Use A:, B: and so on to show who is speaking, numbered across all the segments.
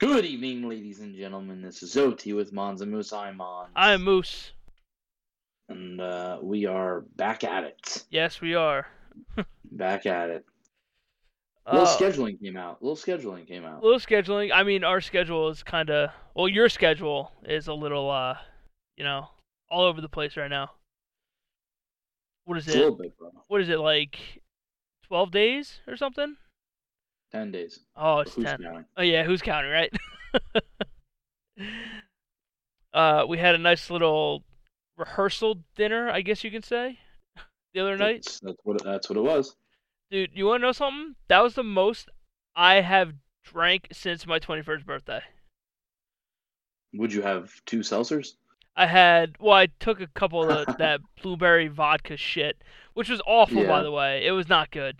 A: Good evening, ladies and gentlemen. This is Oti with Mons and Moose. I'm Mons.
B: I'm Moose.
A: And uh, we are back at it.
B: Yes, we are.
A: Back at it. A little
B: Uh,
A: scheduling came out. A little scheduling came out.
B: little scheduling. I mean, our schedule is kind of well. Your schedule is a little, uh, you know, all over the place right now. What is
A: It's a
B: it?
A: little bit, bro.
B: What is it like? Twelve days or something?
A: Ten days.
B: Oh, it's
A: Who's
B: ten.
A: counting?
B: Oh yeah, who's counting, right? uh, we had a nice little rehearsal dinner, I guess you can say, the other night.
A: That's, that's what. That's what it was.
B: Dude, you want to know something? That was the most I have drank since my 21st birthday.
A: Would you have two seltzers?
B: I had, well, I took a couple of that blueberry vodka shit, which was awful, by the way. It was not good.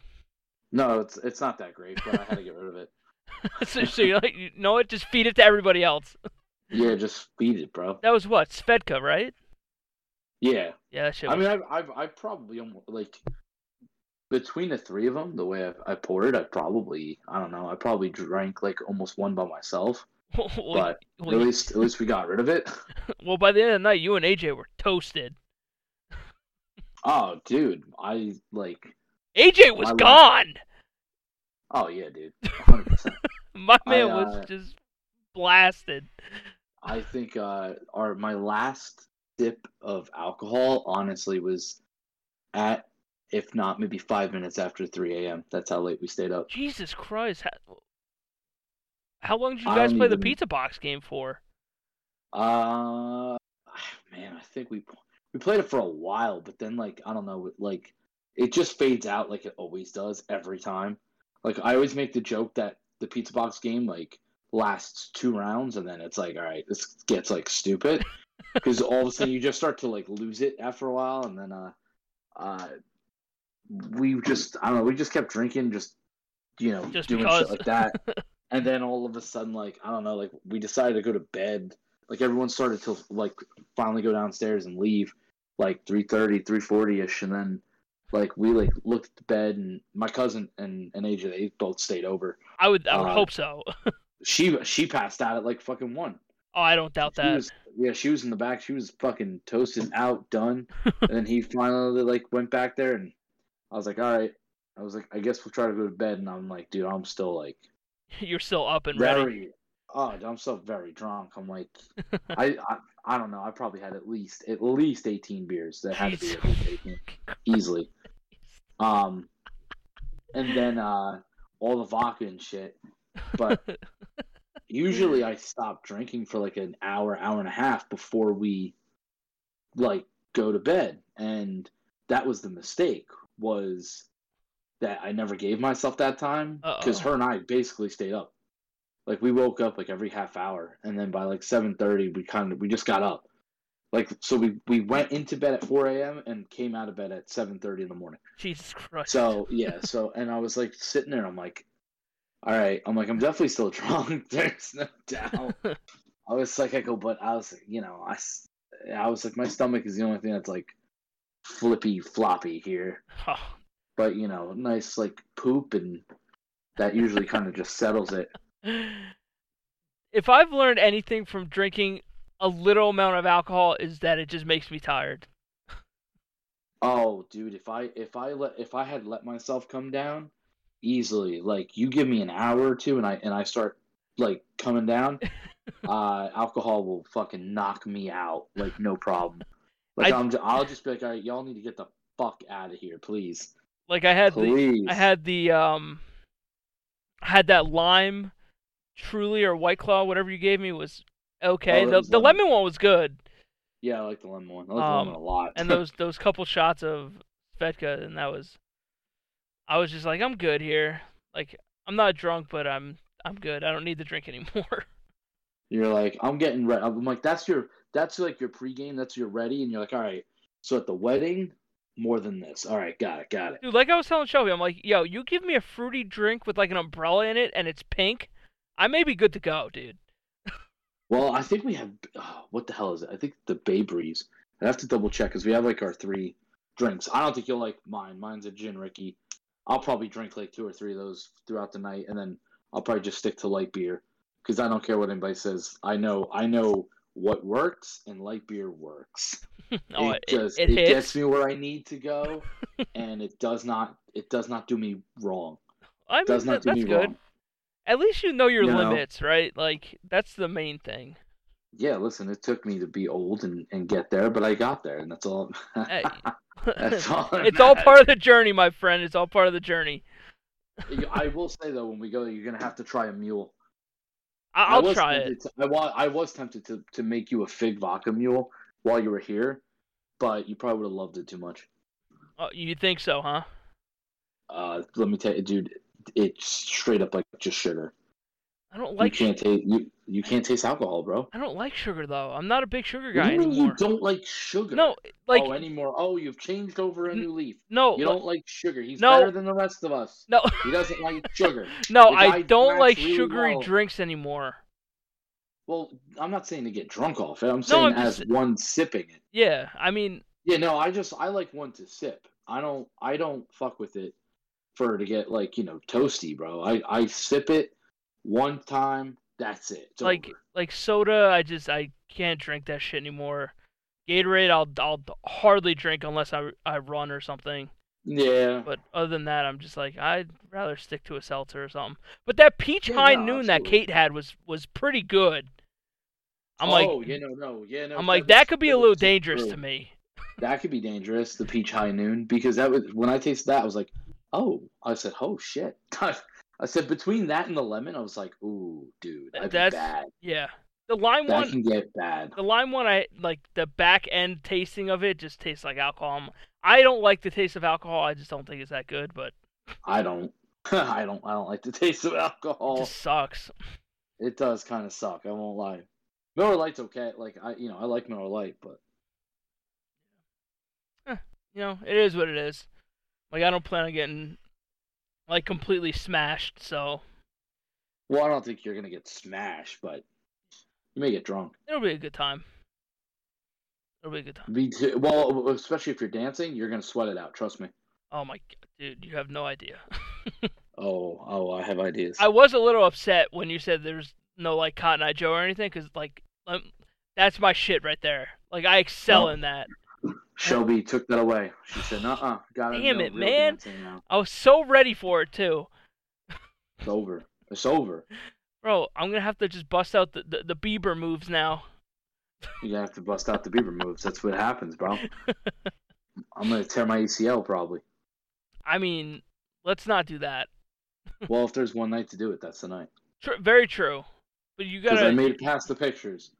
A: No, it's it's not that great, but I had to get rid of it.
B: so, so you're like, you know what? Just feed it to everybody else.
A: Yeah, just feed it, bro.
B: That was what? Svedka, right?
A: Yeah,
B: Yeah, that shit
A: I
B: was.
A: mean, I've I've I probably almost like between the three of them, the way I, I poured I probably I don't know, I probably drank like almost one by myself.
B: well,
A: But
B: well,
A: at least at least we got rid of it.
B: well, by the end of the night, you and AJ were toasted.
A: Oh, dude, I like.
B: AJ was
A: My
B: gone!
A: Oh yeah, dude, hundred percent.
B: My
A: I,
B: man
A: uh,
B: was just blasted.
A: I think uh, our my last sip of alcohol honestly was at, if not maybe five minutes after three a.m. That's how late we stayed up.
B: Jesus Christ. How, how long did you guys play the pizza box game for?
A: Uh, man, I think we we played it for a while, but then like I don't know, like it just fades out like it always does every time. Like I always make the joke that the pizza box game like lasts two rounds, and then it's like, all right, this gets like stupid because all of a sudden you just start to like lose it after a while, and then uh, uh, we just I don't know, we just kept drinking, just you know,
B: Just
A: doing
B: because.
A: shit like that. And then all of a sudden, like I don't know, like we decided to go to bed. Like everyone started to like finally go downstairs and leave, like 3.30, 3.40 ish, and then like we like looked at the bed, and my cousin and and AJ they both stayed over.
B: I would I would
A: Uh,
B: hope so.
A: She she passed out at like fucking one.
B: oh, I don't doubt
A: She
B: that.
A: was yeah, she was in the back. She was fucking toasted out, done. and then he finally like went back there, and I was like, all right. I was like, I guess we'll try to go to bed, and I'm like, dude, I'm still like
B: You're still up and ready.
A: very oh i'm still very drunk i'm like I, I i don't know i probably had at least at least 18 beers that had to be at least 18 easily um and then uh all the vodka and shit. But usually i stop drinking for like an hour hour and a half before we like go to bed. And that was the mistake was that i never gave myself that time because her and i basically stayed up. Like we woke up like every half hour. And then by like 7.30 we kind of we just got up like so we we went into bed at 4 a.m and came out of bed at 7.30 in the morning
B: Jesus Christ.
A: so yeah, so and I was like sitting there, I'm like, all right, I'm like, I'm definitely still drunk. There's no doubt. I was like, I go, but I was, you know, I, I was like, my stomach is the only thing that's like flippy floppy here. But you know, nice like poop, and that usually kind of just settles it.
B: if I've learned anything from drinking a little amount of alcohol is that it just makes me tired.
A: Oh, dude, if I if I let if I had let myself come down easily, like you give me an hour or two, and I and I start like coming down, uh, alcohol will fucking knock me out, like no problem. Like
B: I-
A: I, am I'll just be like, all right, y'all need to get the fuck out of here, please,
B: Like I had the. I had the um I had that lime truly or white claw whatever you gave me was okay.
A: Oh,
B: the the
A: lemon.
B: lemon one was good.
A: yeah, I like the lemon one. I like
B: Um,
A: the lemon a lot.
B: and those those couple shots of Svedka, and that was, I was just like, I'm good here. Like I'm not drunk, but I'm I'm good. I don't need to drink anymore.
A: You're like, I'm getting ready. I'm like, that's your that's like your pregame. That's your ready, and you're like, all right. So at the wedding, more than this. All right, got it, got it.
B: Dude, like I was telling Shelby, I'm like, yo, you give me a fruity drink with like an umbrella in it, and it's pink, I may be good to go, dude.
A: Well, I think we have. Oh, what the hell is it? I think the Bay Breeze. I have to double check because we have like our three drinks. I don't think you'll like mine. Mine's a gin rickey. I'll probably drink like two or three of those throughout the night, and then I'll probably just stick to light beer. because I don't care what anybody says. I know I know what works, and light beer works.
B: oh,
A: it
B: it,
A: just
B: it,
A: it, gets me where I need to go, and it does not it does not do me wrong.
B: I mean,
A: does not
B: that-
A: do
B: that's
A: me
B: good.
A: wrong.
B: At least you know your
A: You know?
B: limits, right? Like that's the main thing.
A: Yeah, listen, it took me to be old and, and get there, but I got there, and that's all.
B: Hey.
A: That's all
B: it's all part of the journey, my friend. It's all part of the journey.
A: I will say though, when we go, you're gonna have to try a mule.
B: I I'll try it.
A: To, I was I was tempted to, to make you a fig vodka mule while you were here, but you probably would have loved it too much.
B: Oh, you think so, huh?
A: Uh, let me tell you, dude, it's straight up like just sugar.
B: I don't like.
A: you can't taste you, you can't taste alcohol, bro.
B: I don't like sugar though. I'm not a big sugar guy
A: you mean
B: anymore.
A: you don't like sugar?
B: No, like
A: oh, anymore. Oh, you've changed over a new leaf.
B: no,
A: You
B: like-
A: don't like sugar. He's
B: No.
A: better than the rest of us.
B: no,
A: He doesn't like sugar.
B: no. I don't like
A: really
B: sugary
A: well.
B: drinks anymore.
A: Well, I'm not saying to get drunk off it. I'm saying
B: I'm
A: as
B: just-
A: one sipping it.
B: Yeah, I mean,
A: Yeah, no, I just I like one to sip. I don't I don't fuck with it for to get like you know toasty, bro. I I sip it one time. That's it. It's
B: like
A: over.
B: like soda. I just I can't drink that shit anymore. Gatorade, I'll I'll hardly drink unless I I run or something.
A: yeah,
B: But other than that, I'm just like I'd rather stick to a seltzer or something. But that peach
A: Yeah,
B: high
A: no,
B: noon that. Kate had was was pretty good. I'm like
A: oh yeah, no, no, yeah, no.
B: I'm like
A: was-
B: that could be a little dangerous
A: true.
B: to me.
A: That could be dangerous. The peach high noon because that was when I tasted that I was like, oh, I said, oh shit. I said between that and the lemon, I was like, ooh, dude, that'd
B: That's-
A: bad.
B: Yeah, the lime
A: That
B: one,
A: can get bad.
B: the lime one, I like the back end tasting of it just tastes like alcohol. I don't like the taste of alcohol. I just don't think it's that good, but
A: I don't. I don't. I don't like the taste of
B: it
A: alcohol.
B: just sucks.
A: It does kind of suck. I won't lie. Miller Lite's okay. Like I, you know, I like Miller Lite, but eh,
B: You know, it is what it is. Like I don't plan on getting like completely smashed, so
A: well, I don't think you're gonna get smashed, but you may get drunk.
B: it'll be a good time. It'll be a good time.
A: Me too. Well, especially if you're dancing, you're gonna sweat it out. Trust me.
B: Oh my god, dude, you have no idea.
A: Oh, oh, I have ideas.
B: I was a little upset when you said there's no like Cotton Eye Joe or anything, because like um, that's my shit right there. Like I excel
A: Oh.
B: in that.
A: Shelby took that away. She said, "Uh, uh got
B: Damn it, man. I was so ready for it too,
A: It's over. It's over.
B: bro. I'm gonna have to just bust out the the, the Bieber moves now.
A: You gotta have to bust out the Bieber moves. That's what happens, bro. I'm gonna tear my ACL probably.
B: I mean, let's not do that.
A: Well, if there's one night to do it, that's the night.
B: Tr- very true. But you
A: Because I
B: gotta
A: made it past the pictures.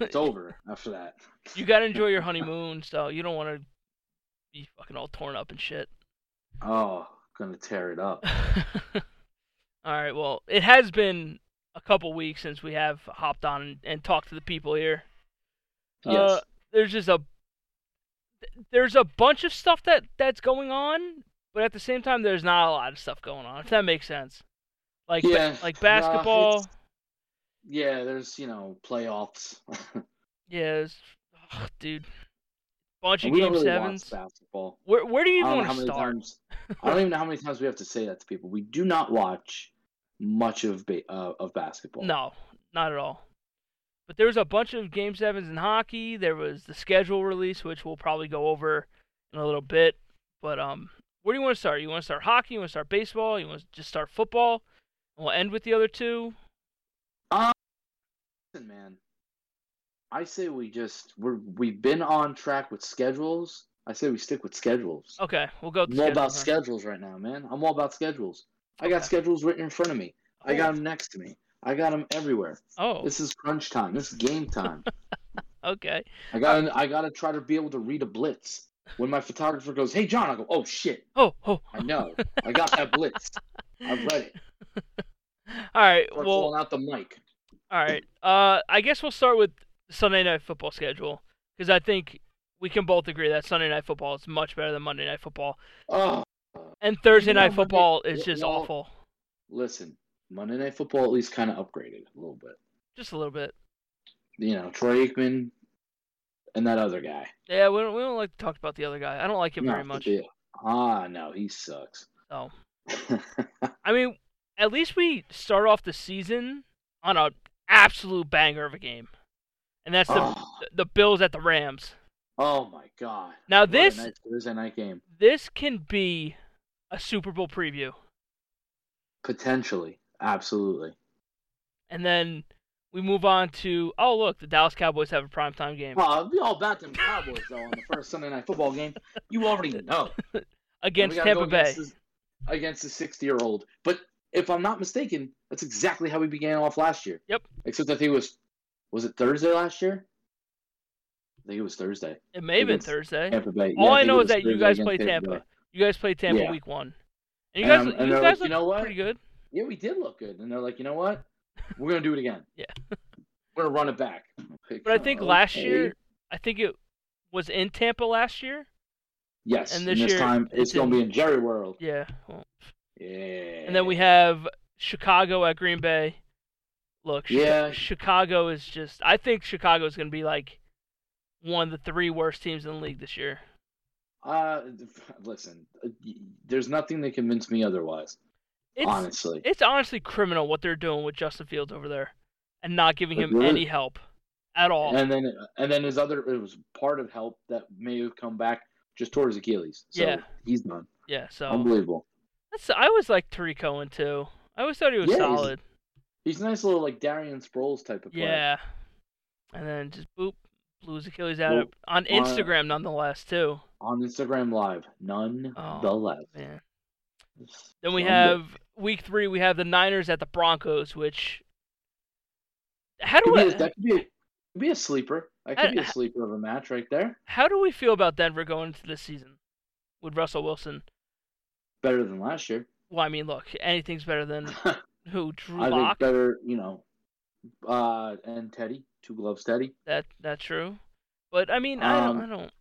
A: It's over after that.
B: you gotta enjoy your honeymoon, so you don't want to be fucking all torn up and shit.
A: Oh, gonna tear it up.
B: all right. Well, it has been a couple weeks since we have hopped on and, and talked to the people here.
A: Yes.
B: Uh, there's just a there's a bunch of stuff that that's going on, but at the same time, there's not a lot of stuff going on. If that makes sense. Like ba- like
A: uh,
B: basketball.
A: it's- yeah, there's you know playoffs.
B: yeah, ugh, dude. Bunch of
A: we
B: game
A: don't really
B: sevens.
A: watch basketball.
B: Where where do you even want to start?
A: times. I don't even know how many times we have to say that to people. We do not watch much of ba- uh, of basketball.
B: No, not at all. But there was a bunch of game sevens in hockey. There was the schedule release, which we'll probably go over in a little bit. But um, where do you want to start? You want to start hockey? You want to start baseball? You want to just start football? And we'll end with the other two.
A: Listen, man. I say we just we're we've been on track with schedules. I say we stick with schedules.
B: Okay, we'll go.
A: I'm all about
B: schedules
A: schedules right now, man. I'm all about schedules. I got schedules written in front of me. I got oh. them next to me. I got them everywhere.
B: Oh,
A: This is crunch time. This is game time.
B: okay.
A: I got I got to try to be able to read a blitz. When my photographer goes, "Hey John," I go, "Oh shit,
B: Oh, oh.
A: I know. I got that blitz. I've read it."
B: All right.
A: Start
B: Well,
A: pulling out the mic.
B: All right. Uh, I guess we'll start with Sunday night football schedule because I think we can both agree that Sunday night football is much better than Monday night football,
A: Oh,
B: and Thursday
A: know,
B: night
A: Monday-
B: football is just
A: well-
B: awful.
A: listen, Monday Night Football at least kind of upgraded a little bit.
B: Just a little bit.
A: You know, Troy Aikman and that other guy.
B: Yeah, we don't, we don't like to talk about the other guy. I don't like him very much.
A: Ah, no, he sucks.
B: Oh. I mean, at least we start off the season on a absolute banger of a game, and that's the
A: Oh,
B: the Bills at the Rams.
A: oh my god.
B: Now
A: What
B: this
A: nice Thursday night game.
B: this can be a Super Bowl preview,
A: Potentially. Absolutely.
B: and then we move on to oh look, the Dallas Cowboys have a primetime game
A: Well, we all about them Cowboys though on the first Sunday night football game. You already know.
B: Against Tampa Bay.
A: against Against a sixty year old. But if I'm not mistaken, that's exactly how we began off last year.
B: Yep.
A: Except I think it was was it Thursday last year? I think it was Thursday.
B: It may have been Thursday.
A: Tampa Bay.
B: All
A: Yeah,
B: I
A: think
B: know is that you guys played
A: Tampa
B: Tampa. You guys played Tampa
A: Yeah.
B: week one, and you guys
A: um, and
B: you guys
A: like, you know what?
B: pretty good.
A: Yeah, we did look good. And they're like, you know what? We're gonna do it again.
B: Yeah.
A: We're gonna run it back.
B: But I think last
A: Okay.
B: year, I think it was in Tampa last year.
A: Yes.
B: and
A: And
B: this
A: this,
B: year,
A: time
B: it's
A: it's gonna
B: in-
A: be in Jerry World.
B: Yeah. well,
A: Yeah.
B: And then we have Chicago at Green Bay. Look,
A: Yeah.
B: Chicago is just. I think Chicago is going to be like one of the three worst teams in the league this year.
A: Uh, listen, uh, there's nothing that convinced me otherwise.
B: It's
A: honestly,
B: it's honestly criminal what they're doing with Justin Fields over there, and not giving him
A: really-
B: any help at all.
A: and then and then his other it was part of help that may have come back just towards Achilles. So
B: Yeah.
A: he's done.
B: yeah. So
A: Unbelievable.
B: That's, I always liked Tarik Cohen too. I always thought he was
A: Yeah,
B: solid.
A: He's a nice little like Darren Sproles type of player.
B: Yeah. And then just boop, blew his Achilles out
A: Well,
B: on Instagram nonetheless too.
A: On Instagram Live, none
B: Oh,
A: the less.
B: Man. Then we have week three. We have the Niners at the Broncos, which how do we
A: that could be a, could be a sleeper. That could
B: I-
A: be a sleeper of a match right there.
B: how do we feel about Denver going into this season with Russell Wilson?
A: Better than last year.
B: Well, I mean, look, anything's better than who Drew
A: I think better, you know, uh, and Teddy, two gloves Teddy.
B: That that's true, but I mean, I don't,
A: Um,
B: I don't.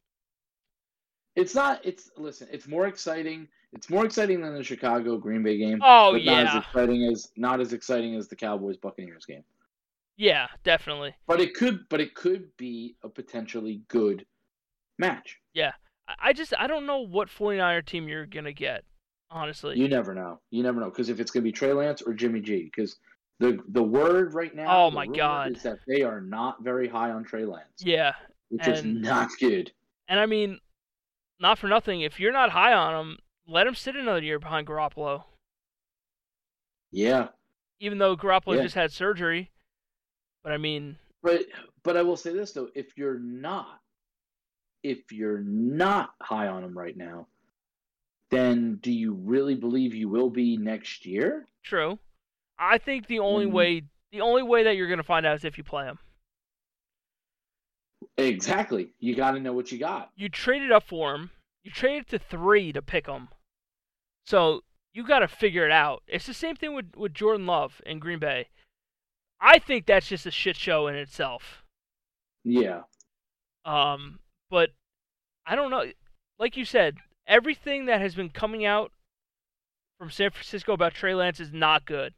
A: It's not. It's listen. It's more exciting. It's more exciting than the Chicago Green Bay game.
B: Oh
A: but not as
B: yeah,
A: exciting as not as exciting as the Cowboys Buccaneers game.
B: yeah, definitely.
A: But it could. But it could be a potentially good match.
B: Yeah. I just I don't know what 49er team you're gonna get, honestly.
A: You never know. You never know because if it's gonna be Trey Lance or Jimmy G, because the the word right now.
B: Oh my God.
A: Is that they are not very high on Trey Lance,
B: yeah,
A: which is not good.
B: and I mean, not for nothing. If you're not high on him, let him sit another year behind Garoppolo.
A: Yeah,
B: Even though Garoppolo
A: Yeah.
B: just had surgery, but I mean,
A: but but I will say this though: if you're not, if you're not high on him right now, then do you really believe you will be next year?
B: true. I think the only
A: Mm.
B: way the only way that you're gonna find out is if you play him.
A: Exactly. You got to know what you got.
B: You traded up for him. You traded to three to pick him. So you got to figure it out. It's the same thing with with Jordan Love in Green Bay. I think that's just a shit show in itself.
A: Yeah.
B: Um, but I don't know. Like you said, everything that has been coming out from San Francisco about Trey Lance is not good.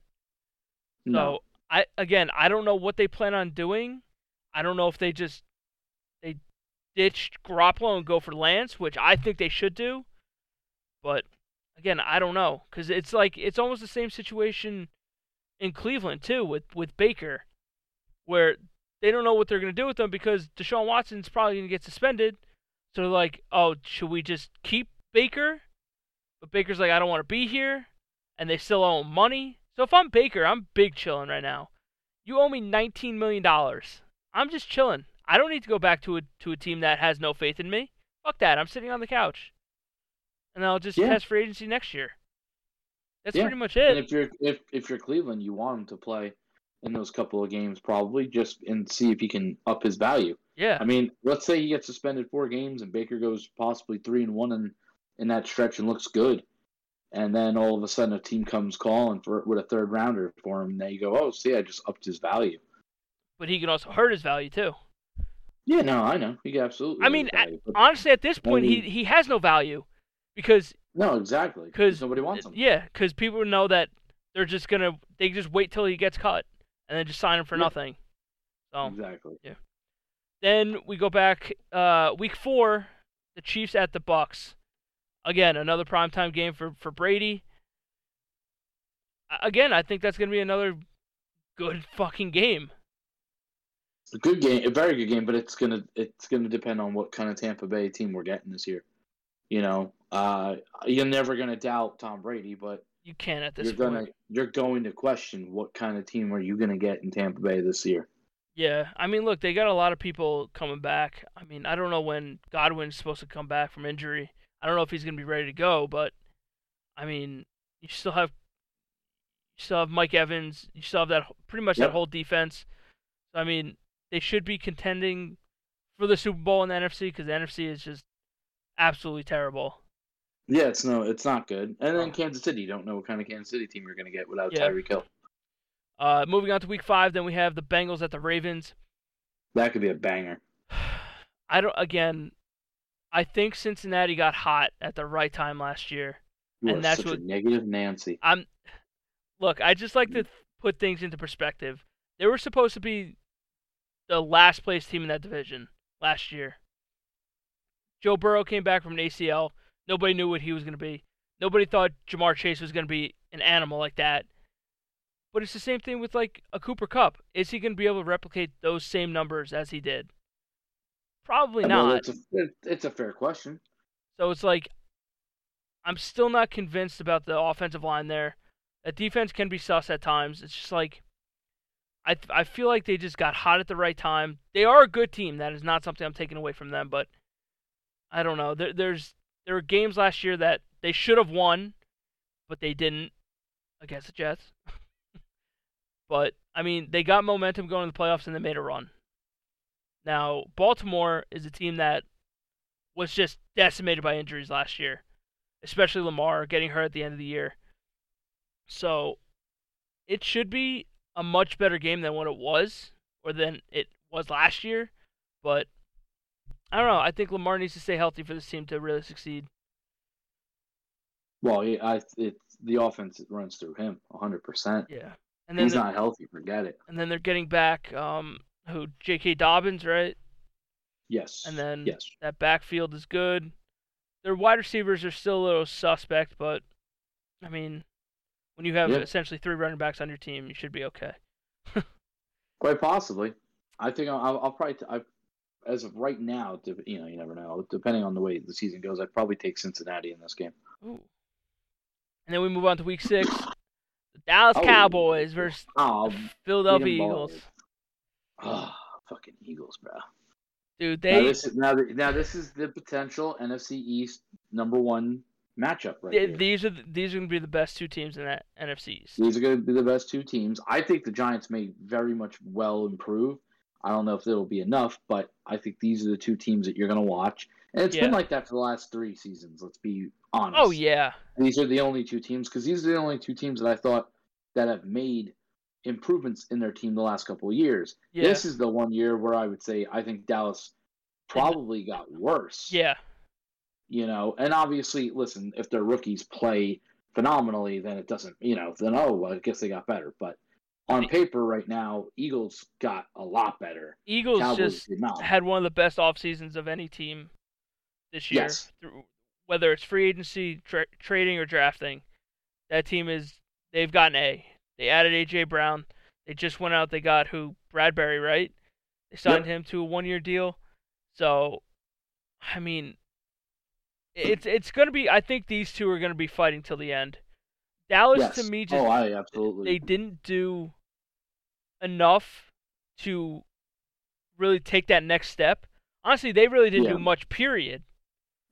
A: No.
B: So I again, I don't know what they plan on doing. I don't know if they just they ditched Garoppolo and go for Lance, which I think they should do. But again, I don't know because it's like it's almost the same situation in Cleveland too with with Baker, where they don't know what they're going to do with them because Deshaun Watson's probably going to get suspended. So they're like, oh, should we just keep Baker? But Baker's like, I don't want to be here, and they still owe him money. So if I'm Baker, I'm big chilling right now. You owe me 19 million dollars. I'm just chilling. I don't need to go back to a to a team that has no faith in me. Fuck that. I'm sitting on the couch, and I'll just
A: Yeah.
B: test free agency next year. That's
A: Yeah.
B: pretty much it.
A: And if you're if if you're Cleveland, you want him to play in those couple of games probably just and see if he can up his value.
B: Yeah.
A: I mean, let's say he gets suspended four games and Baker goes possibly three and one in in that stretch and looks good, and then all of a sudden a team comes calling for with a third rounder for him. And then you go, oh, see, I just upped his value.
B: But he can also hurt his value too.
A: Yeah, no, I know. He absolutely.
B: I mean,
A: his value, but-
B: Honestly, at this point, he he has no value because
A: no, exactly.
B: Because
A: nobody wants him.
B: yeah, because people know that they're just gonna they just wait till he gets cut and then just sign him for
A: Yeah.
B: nothing. So
A: Exactly. Yeah.
B: Then we go back uh, week four, the Chiefs at the Bucks. Again, another primetime game for for Brady. Again, I think that's gonna be another good fucking game.
A: a good game, a very good game, but it's gonna it's gonna depend on what kind of Tampa Bay team we're getting this year. You know, uh, you're never gonna doubt Tom Brady, but
B: You can at this
A: you're
B: point.
A: gonna you're going to question what kind of team are you gonna get in Tampa Bay this year.
B: Yeah, I mean, look, they got a lot of people coming back. I mean, I don't know when Godwin's supposed to come back from injury. I don't know if he's going to be ready to go, but I mean, you still have you still have Mike Evans. You still have that pretty much that whole defense. So I mean, they should be contending for the Super Bowl in the NFC because the NFC is just absolutely terrible.
A: Yeah, it's no, it's not good. And then
B: Oh.
A: Kansas City, you don't know what kind of Kansas City team you're gonna get without
B: Yeah.
A: Tyreek Hill.
B: Uh, moving on to Week Five, then we have the Bengals at the Ravens.
A: That could be a banger.
B: I don't. Again, I think Cincinnati got hot at the right time last year.
A: You
B: And that's what-
A: a negative Nancy.
B: I'm look, I just like to th- put things into perspective. They were supposed to be the last place team in that division last year. Joe Burrow came back from an ACL. Nobody knew what he was going to be. Nobody thought Ja'Marr Chase was going to be an animal like that. But it's the same thing with like a Cooper Kupp. Is he going to be able to replicate those same numbers as he did? Probably
A: Well,
B: not.
A: it's a it's a fair question.
B: So it's like I'm still not convinced about the offensive line there. That defense can be sus at times. It's just like I th- I feel like they just got hot at the right time. They are a good team. That is not something I'm taking away from them, but I don't know. There, there's there were games last year that they should have won, but they didn't against the Jets. but I mean, they got momentum going in the playoffs and they made a run. Now, Baltimore is a team that was just decimated by injuries last year, especially Lamar getting hurt at the end of the year. So it should be a much better game than what it was, or than it was last year. But I don't know. I think Lamar needs to stay healthy for this team to really succeed.
A: Well, yeah, I it's the offense runs through him 100. percent
B: Yeah. And then
A: He's not healthy. Forget it.
B: and then they're getting back um who J.K. Dobbins, right?
A: Yes.
B: And then
A: yes.
B: that backfield is good. Their wide receivers are still a little suspect, but I mean, when you have
A: Yeah.
B: essentially three running backs on your team, you should be okay.
A: Quite possibly. I think I'll, I'll, probably t- I, as of right now, you know, you never know. Depending on the way the season goes, I'd probably take Cincinnati in this game.
B: Ooh. And then we move on to week six. The Dallas
A: Oh.
B: Cowboys versus
A: Oh,
B: Philadelphia Eagles.
A: Oh, fucking Eagles, bro.
B: Dude,
A: Now
B: they
A: this, is, now, now this is the potential NFC East number one matchup right
B: they- these are the, these are going to be the best two teams in that NFC East.
A: These are going to be the best two teams. I think the Giants may very much well improve. I don't know if it'll be enough, but I think these are the two teams that you're going to watch. And it's been like that for the last three seasons. Let's be oh, honest.
B: Oh yeah,
A: These are the only two teams because these are the only two teams that I thought that have made improvements in their team the last couple of years.
B: yeah,
A: This is the one year where I would say I think Dallas probably got worse.
B: yeah.
A: You know, and obviously, listen, if their rookies play phenomenally, then it doesn't, you know, then oh, well, I guess they got better. But on paper right now, Eagles got a lot better.
B: Eagles
A: Cowboys
B: just had one of the best off seasons of any team this year.
A: Yes.
B: Through, whether it's free agency, tra- trading, or drafting, that team is they've gotten A. They added AJ Brown. They just went out. They got who Bradberry, right? They signed him to a one-year deal. So, I mean, it's it's gonna be. I think these two are gonna be fighting till the end. Dallas
A: yes.
B: to me oh, just
A: oh, I absolutely.
B: they didn't do enough to really take that next step. Honestly, they really didn't
A: Yeah.
B: do much. Period.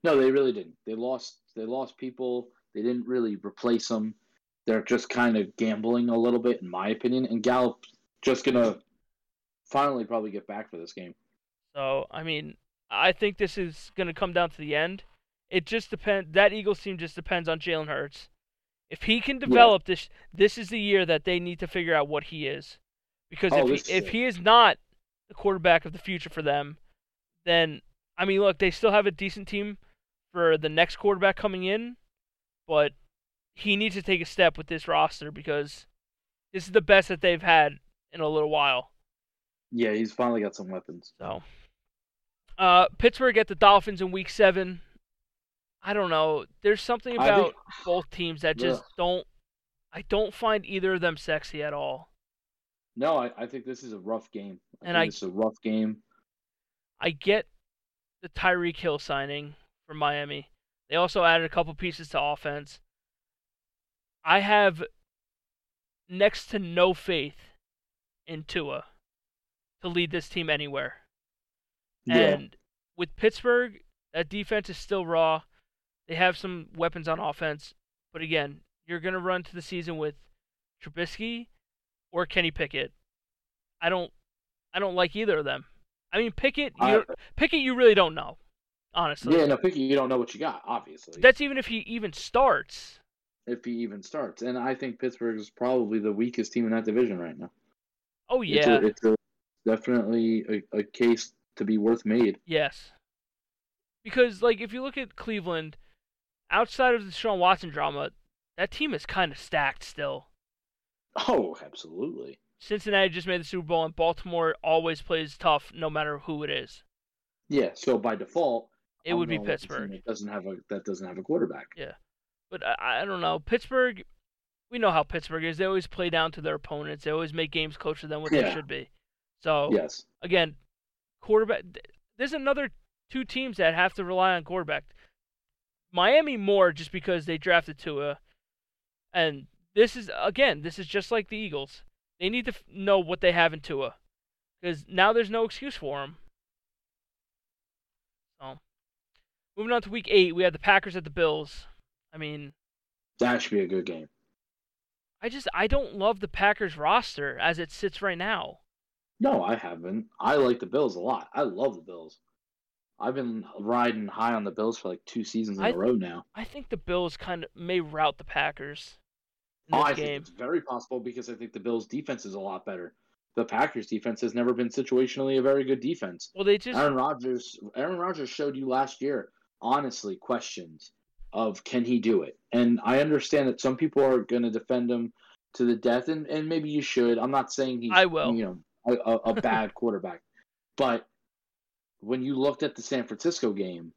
A: No, they really didn't. They lost. They lost people. They didn't really replace them. They're just kind of gambling a little bit, in my opinion. And Gallup just gonna finally probably get back for this game.
B: So I mean, I think this is going to come down to the end. It just depends. That Eagles team just depends on Jalen Hurts. If he can develop this, this is the year that they need to figure out what he is. Because
A: Oh,
B: if he, if he is not the quarterback of the future for them, then I mean, look, they still have a decent team for the next quarterback coming in, but he needs to take a step with this roster because this is the best that they've had in a little while.
A: Yeah, he's finally got some weapons.
B: So, uh, Pittsburgh at the Dolphins in Week Seven. I don't know. There's something about
A: think-
B: both teams that just
A: Ugh.
B: don't. I don't find either of them sexy at all.
A: No, I, I think this is a rough game. I
B: And
A: think
B: I-
A: it's a rough game.
B: I get the Tyreek Hill signing for Miami. They also added a couple pieces to offense. I have next to no faith in Tua to lead this team anywhere.
A: Yeah.
B: And with Pittsburgh, that defense is still raw. They have some weapons on offense, but again, you're going to run to the season with Trubisky or Kenny Pickett. I don't I don't like either of them. I mean, Pickett, you Pickett you really don't know, honestly.
A: yeah, no, Pickett you don't know what you got, obviously.
B: That's even if he even starts.
A: If he even starts. And I think Pittsburgh is probably the weakest team in that division right now.
B: Oh
A: It's
B: yeah.
A: a, it's a, definitely a, a case to be worth made.
B: Yes. Because like if you look at Cleveland, outside of Deshaun Watson drama, that team is kind of stacked still.
A: Oh, absolutely.
B: Cincinnati just made the Super Bowl, and Baltimore always plays tough, no matter who it is.
A: Yeah, so by default,
B: It
A: I'm
B: would be
A: going with the team
B: Pittsburgh.
A: That doesn't have a that doesn't have a quarterback.
B: But I, I don't know. Pittsburgh, we know how Pittsburgh is. They always play down to their opponents. They always make games closer than what they should be. So
A: Yes.
B: again, quarterback. There's another two teams that have to rely on quarterback. Miami more just because they drafted Tua, and this is again, this is just like the Eagles. They need to f- know what they have in Tua, because now there's no excuse for them. So, moving on to Week Eight, we have the Packers at the Bills. I mean,
A: That should be a good game.
B: I just I don't love the Packers roster as it sits right now.
A: No, I haven't. I like the Bills a lot. I love the Bills. I've been riding high on the Bills for like two seasons in
B: I-
A: a row now.
B: I think the Bills kind of may rout the Packers in
A: Oh, I
B: game.
A: think it's very possible because I think the Bills' defense is a lot better. The Packers' defense has never been situationally a very good defense.
B: Well, they just
A: Aaron Rodgers, Aaron Rodgers showed you last year, honestly, questions of can he do it? And I understand that some people are going to defend him to the death, and, and maybe you should. I'm not saying he's
B: I will.
A: you know a, a, bad quarterback, but when you looked at the San Francisco game,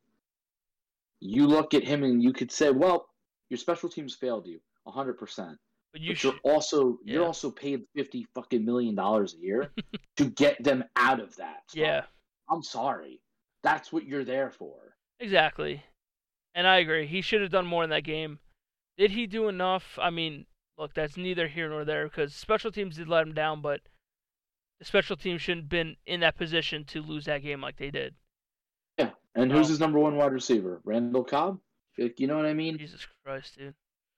A: you look at him and you could say, well, your special teams failed you 100. percent
B: but you
A: you're also you're also paid fifty fucking million dollars a year to get them out of that.
B: Yeah,
A: I'm sorry. That's what you're there for.
B: exactly. And I agree. He should have done more in that game. Did he do enough? I mean, look, that's neither here nor there because special teams did let him down, but the special teams shouldn't have been in that position to lose that game like they did.
A: Yeah. And who's his number one wide receiver? Randall Cobb? Like, you know what I mean?
B: Jesus Christ, dude.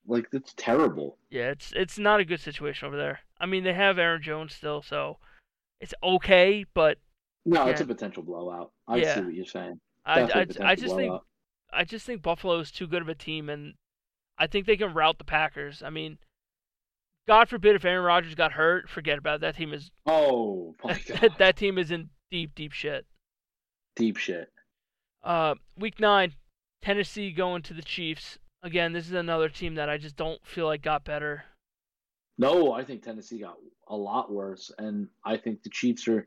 A: Like that's terrible.
B: Yeah, it's it's not a good situation over there. I mean, they have Aaron Jones still, so it's okay, but
A: No, it's a potential blowout. I
B: Yeah.
A: see what you're saying.
B: I,
A: Definitely
B: I, I just think
A: blowout.
B: I just think Buffalo is too good of a team, and I think they can rout the Packers. I mean, God forbid if Aaron Rodgers got hurt, forget about it. That team is
A: Oh my god.
B: that, that team is in deep, deep shit.
A: Deep shit.
B: Uh, week nine, Tennessee going to the Chiefs. Again, this is another team that I just don't feel like got better.
A: No, I think Tennessee got a lot worse, and I think the Chiefs are,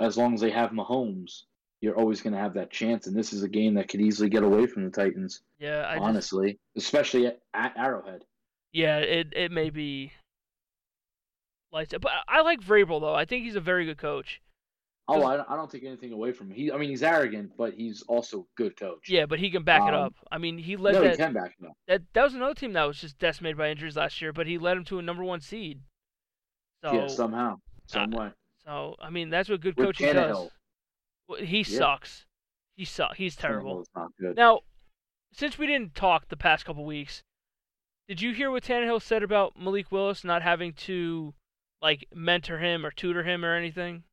A: as long as they have Mahomes, you're always going to have that chance. And this is a game that could easily get away from the Titans,
B: Yeah, I just,
A: honestly, especially at, at Arrowhead.
B: yeah, it it may be like but I like Vrabel though. I think he's a very good coach.
A: Oh, I, I don't take anything away from him. He, I mean, he's arrogant, but he's also a good coach.
B: Yeah, but he can back it
A: Um,
B: up. I mean, he led
A: no,
B: that
A: he can back him up.
B: that that was another team that was just decimated by injuries last year, but he led them to a number one seed. So,
A: yeah, somehow, some
B: uh,
A: way.
B: so I mean, that's what good
A: With
B: coaching does.
A: Tannehill.
B: He
A: Yeah.
B: sucks. He suck. He's terrible. Now, since we didn't talk the past couple weeks, did you hear what Tannehill said about Malik Willis not having to like mentor him or tutor him or anything?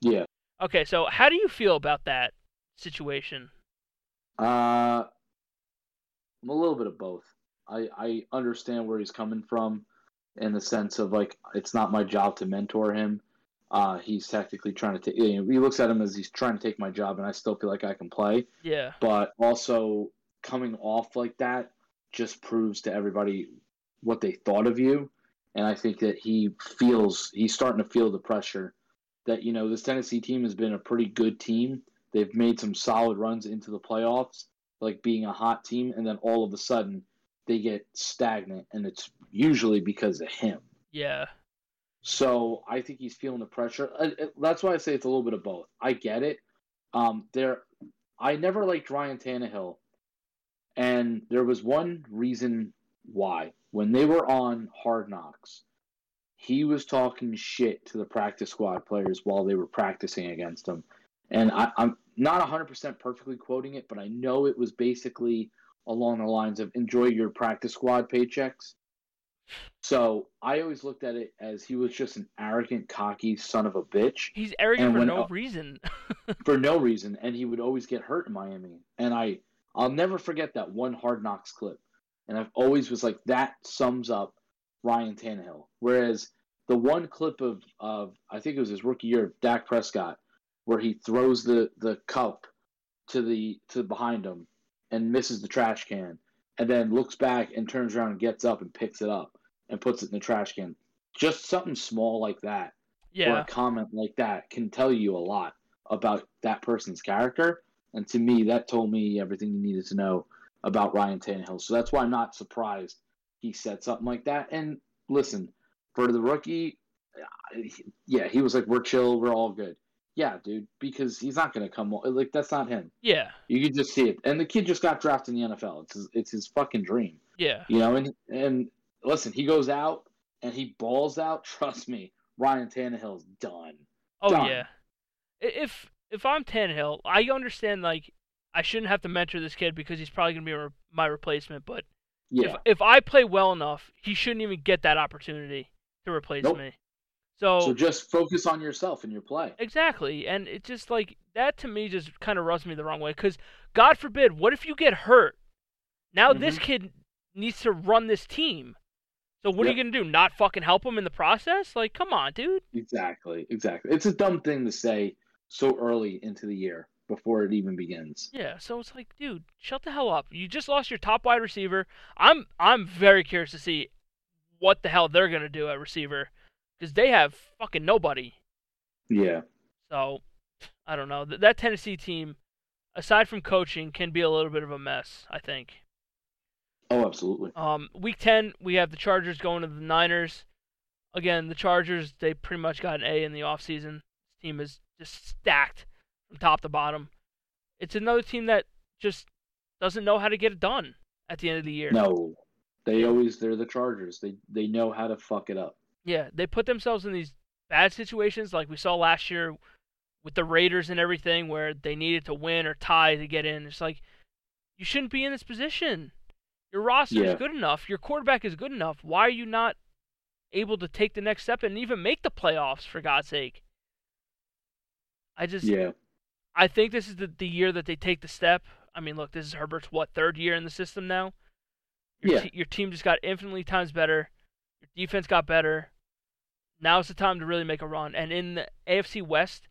A: Yeah.
B: Okay, so how do you feel about that situation?
A: Uh, I'm a little bit of both. I I understand where he's coming from, in the sense of like it's not my job to mentor him. Uh, he's tactically trying to take. You know, he looks at him as he's trying to take my job, and I still feel like I can play.
B: Yeah,
A: But also coming off like that just proves to everybody what they thought of you, and I think that he feels he's starting to feel the pressure that you know this Tennessee team has been a pretty good team. They've made some solid runs into the playoffs, like being a hot team, and then all of a sudden they get stagnant, and it's usually because of him.
B: yeah.
A: So I think he's feeling the pressure. Uh, uh, That's why I say it's a little bit of both. I get it. Um, there, I never liked Ryan Tannehill, and there was one reason why. When they were on Hard Knocks, he was talking shit to the practice squad players while they were practicing against him. And I, I'm not 100% perfectly quoting it, but I know it was basically along the lines of enjoy your practice squad paychecks. So I always looked at it as he was just an arrogant, cocky son of a bitch
B: He's arrogant for no reason.
A: for no reason, and he would always get hurt in Miami. And I, I'll never forget that one Hard Knocks clip. And I've always was like, that sums up Ryan Tannehill. Whereas the one clip of, of I think it was his rookie year of Dak Prescott, where he throws the the cup to the to behind him and misses the trash can, and then looks back and turns around and gets up and picks it up and puts it in the trash can. Just something small like that or
B: yeah.
A: a comment like that can tell you a lot about that person's character. And to me, that told me everything you needed to know about Ryan Tannehill. So that's why I'm not surprised he said something like that. And listen, for the rookie, uh, yeah, he was like, "We're chill, we're all good." Yeah, dude, because he's not gonna come like that's not him.
B: Yeah.
A: You can just see it. And the kid just got drafted in the NFL. It's his, it's his fucking dream.
B: Yeah.
A: You know, and and listen, he goes out and he balls out. Trust me, Ryan Tannehill's done.
B: Oh
A: Done.
B: yeah. If if I'm Tannehill, I understand like I shouldn't have to mentor this kid because he's probably gonna be re- my replacement. But
A: Yeah,
B: if if I play well enough, he shouldn't even get that opportunity to replace
A: Nope.
B: me. So,
A: so just focus on yourself and your play.
B: exactly, and it just like that to me just kind of rubs me the wrong way. Because God forbid, what if you get hurt? Now this
A: Mm-hmm.
B: kid needs to run this team. So what are you gonna do? Not fucking help him in the process? Like, come on, dude.
A: Exactly, exactly. It's a dumb thing to say so early into the year before it even begins.
B: Yeah, so it's like, dude, shut the hell up. You just lost your top wide receiver. I'm I'm very curious to see what the hell they're gonna do at receiver because they have fucking nobody.
A: Yeah,
B: So I don't know. Th- that Tennessee team, aside from coaching, can be a little bit of a mess. I think.
A: Oh, absolutely.
B: Um, week ten, we have the Chargers going to the Niners. Again, the Chargers they pretty much got an A in the offseason. This team is just stacked from top to bottom. It's another team that just doesn't know how to get it done at the end of the year.
A: No, they always they're the Chargers. They they know how to fuck it up.
B: Yeah, they put themselves in these bad situations like we saw last year with the Raiders and everything where they needed to win or tie to get in. It's like you shouldn't be in this position. Your roster
A: Yeah.
B: is good enough. Your quarterback is good enough. Why are you not able to take the next step and even make the playoffs for God's sake? I just
A: Yeah,
B: I think this is the, the year that they take the step. I mean, look, this is Herbert's what third year in the system now. Your,
A: Yeah.
B: te- your team just got infinitely times better. Your defense got better. Now's the time to really make a run. And in the AFC West,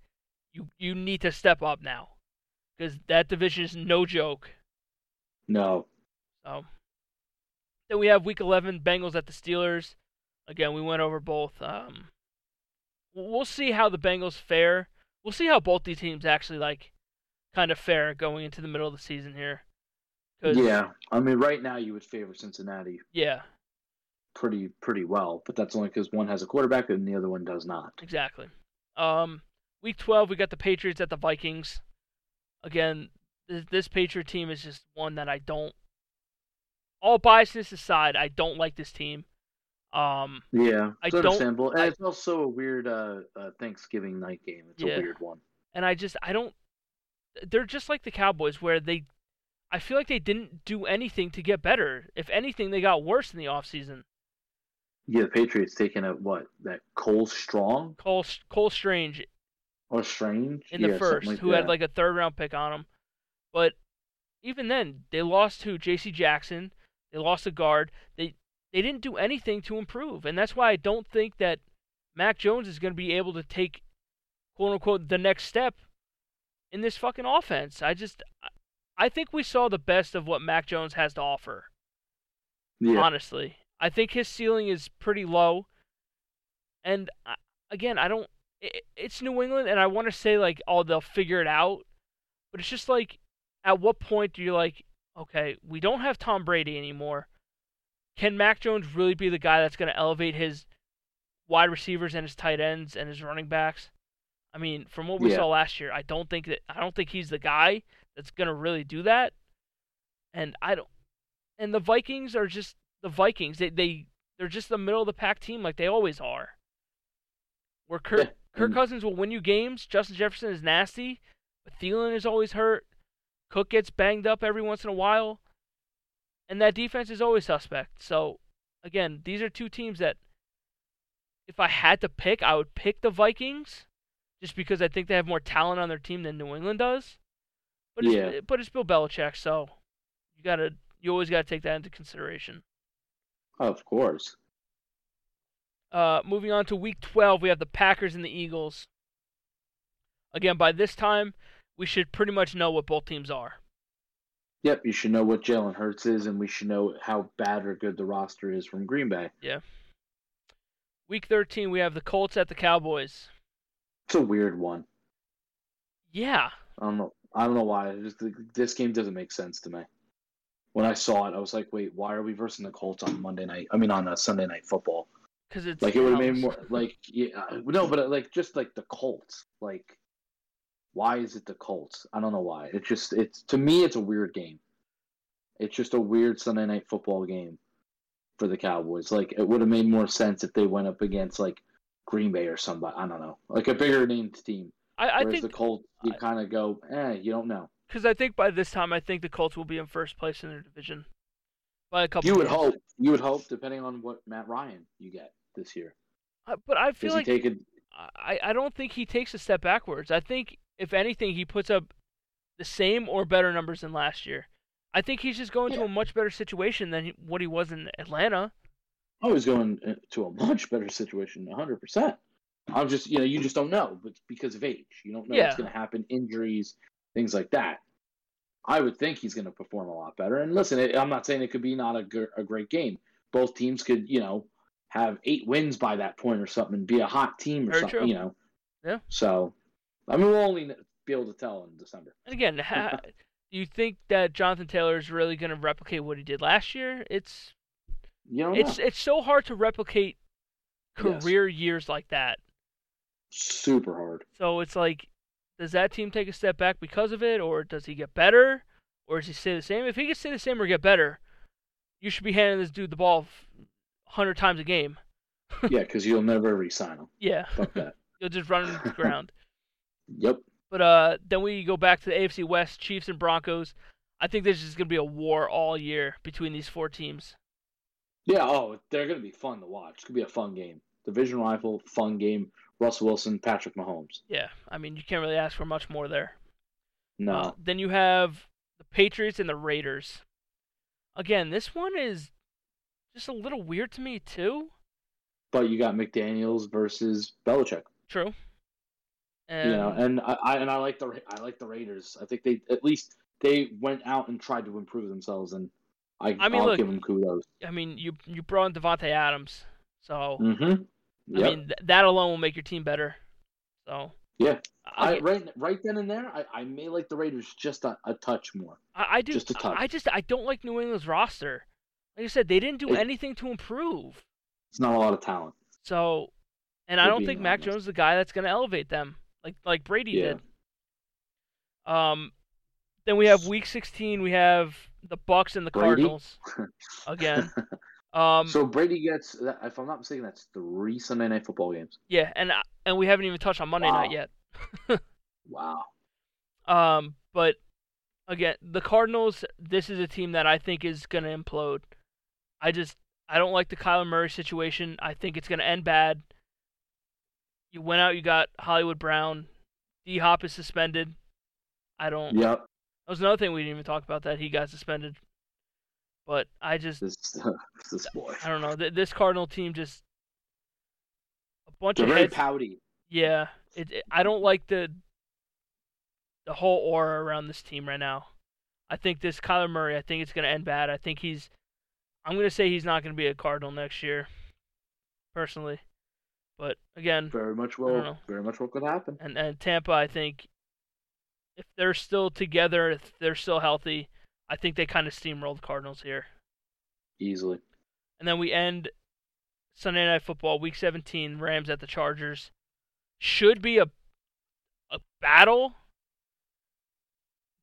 B: you you need to step up now, because that division is no joke.
A: no,
B: So then we have Week 11 Bengals at the Steelers. Again, we went over both. Um, we'll see how the Bengals fare. We'll see how both these teams actually like kind of fare going into the middle of the season here.
A: yeah. I mean, right now you would favor Cincinnati
B: Yeah,
A: pretty pretty well, but that's only because one has a quarterback and the other one does not.
B: exactly. Um, week 12 we got the Patriots at the Vikings. Again, this, this Patriot team is just one that I don't. All biasness aside, I don't like this team. Um,
A: Yeah,
B: I
A: it's
B: don't-
A: and
B: I-
A: it's also a weird uh, uh, Thanksgiving night game. It's
B: Yeah.
A: a weird one.
B: and I just I don't they're just like the Cowboys where they I feel like they didn't do anything to get better. If anything, they got worse in the offseason.
A: Yeah, the Patriots taking a what that Cole Strong
B: Cole Cole Strange
A: or Strange
B: in the
A: something
B: first,
A: like
B: who had like a third round pick on him. But even then, they lost to J.C. Jackson. They lost a guard. They they didn't do anything to improve, and that's why I don't think that Mac Jones is going to be able to take quote unquote the next step in this fucking offense. I just I- think we saw the best of what Mac Jones has to offer.
A: yeah,
B: honestly. I think his ceiling is pretty low. And I- again, I don't. i it's New England, and I want to say like, oh, they'll figure it out. But it's just like, at what point do you like, okay, we don't have Tom Brady anymore. Can Mac Jones really be the guy that's going to elevate his wide receivers and his tight ends and his running backs. I mean, from what we
A: Yeah.
B: saw last year, I don't think that I don't think he's the guy that's gonna really do that. And I don't. And the Vikings are just the Vikings. They they they're just the middle of the pack team like they always are. Where Kirk
A: Yeah,
B: Kirk Cousins will win you games. Justin Jefferson is nasty, but Thielen is always hurt. Cook gets banged up every once in a while, and that defense is always suspect. So, again, these are two teams that, if I had to pick, I would pick the Vikings, just because I think they have more talent on their team than New England does. But it's,
A: Yeah.
B: but it's Bill Belichick, so you gotta you always gotta take that into consideration.
A: Of course.
B: Uh, moving on to week 12, we have the Packers and the Eagles. Again, by this time, we should pretty much know what both teams are.
A: Yep, you should know what Jalen Hurts is, and we should know how bad or good the roster is from Green Bay. Yeah.
B: Week 13, we have the Colts at the Cowboys.
A: It's a weird one.
B: Yeah,
A: I don't know. I don't know why. Just, this game doesn't make sense to me. When I saw it, I was like, "Wait, why are we versing the Colts on Monday night? I mean, on a Sunday night football?
B: because it's
A: Like it would have made more like yeah, uh, no, but uh, like just like the Colts. Like, why is it the Colts? I don't know why. It's just it's to me, it's a weird game. It's just a weird Sunday night football game for the Cowboys. Like it would have made more sense if they went up against like Green Bay or somebody. I don't know, like a bigger named team.
B: I, I
A: Whereas
B: think
A: the Colts, you kind of go, eh, you don't know.
B: because I think by this time, I think the Colts will be in first place in their division by a couple.
A: You would
B: games.
A: hope. You would hope, depending on what Matt Ryan you get this year.
B: Uh, but I feel
A: Does
B: like
A: he take it?
B: I, I don't think he takes a step backwards. I think if anything, he puts up the same or better numbers than last year. I think he's just going to a much better situation than he, what he was in Atlanta.
A: I was going uh, to a much better situation, hundred percent. I'm just, you know, you just don't know, but because of age, you don't know
B: Yeah.
A: what's going to happen, injuries, things like that. I would think he's going to perform a lot better. And listen, I'm not saying it could be not a great game. Both teams could, you know, have eight wins by that point or something, and be a hot team or
B: Very
A: something,
B: true.
A: you know.
B: Yeah.
A: So, I mean, we'll only be able to tell in December.
B: And again, do you think that Jonathan Taylor is really going to replicate what he did last year? It's it's
A: know.
B: it's so hard to replicate
A: Yes.
B: career years like that.
A: Super hard.
B: So it's like, does that team take a step back because of it, or does he get better, or does he stay the same? If he can stay the same or get better, you should be handing this dude the ball hundred times a game.
A: yeah, because you'll never resign him.
B: Yeah,
A: Fuck that.
B: you'll just run into the ground.
A: Yep.
B: But uh, then we go back to the AFC West, Chiefs and Broncos. I think this is going to be a war all year between these four teams.
A: Yeah, oh, they're going to be fun to watch. It's going to be a fun game. Division rival, fun game. Russell Wilson, Patrick Mahomes.
B: Yeah, I mean you can't really ask for much more there.
A: No.
B: Uh, then you have the Patriots and the Raiders. Again, this one is just a little weird to me too.
A: but you got McDaniels versus Belichick.
B: True. And
A: you know, and I, I and I like the I like the Raiders. I think they at least they went out and tried to improve themselves, and I,
B: I mean,
A: will
B: look-
A: give them kudos.
B: I mean, you you brought in Davante Adams, so
A: Mm-hmm.
B: I mean th- that alone will make your team better. So
A: Yeah.
B: I,
A: I, right right then and there, I, I may like the Raiders just a, a touch more.
B: I, I do.
A: just a touch.
B: I just I don't like New England's roster. Like I said, they didn't do
A: It-
B: anything to improve.
A: It's not a lot of talent.
B: So, and I don't think Mac
A: honest.
B: Jones is the guy that's going to elevate them like like Brady
A: Yeah.
B: did. Um, then we have Week 16. We have the Bucks and the
A: Brady?
B: Cardinals again. Um,
A: so Brady gets, if I'm not mistaken, that's three Sunday night football games.
B: yeah, and and we haven't even touched on Monday night yet.
A: Wow.
B: Um, but again, the Cardinals. This is a team that I think is going to implode. I just I don't like the Kyler Murray situation. I think it's going to end bad. You went out. You got Hollywood Brown. D Hop is suspended. I don't.
A: Yep.
B: That was another thing we didn't even talk about that he got suspended. But I just
A: This this boy.
B: I don't know. This Cardinal team just a bunch
A: They're
B: of
A: very
B: heads.
A: pouty.
B: Yeah, it, it- I don't like the the whole aura around this team right now. I think this Kyler Murray. I think it's gonna end bad. I think he's. I'm gonna say he's not gonna be a Cardinal next year. Personally, but again,
A: Very much will. Very much what could happen.
B: and and Tampa. I think if they're still together, if they're still healthy, I think they kind of steamrolled the Cardinals here.
A: Easily.
B: And then we end Sunday Night Football, Week 17, Rams at the Chargers. Should be a a battle,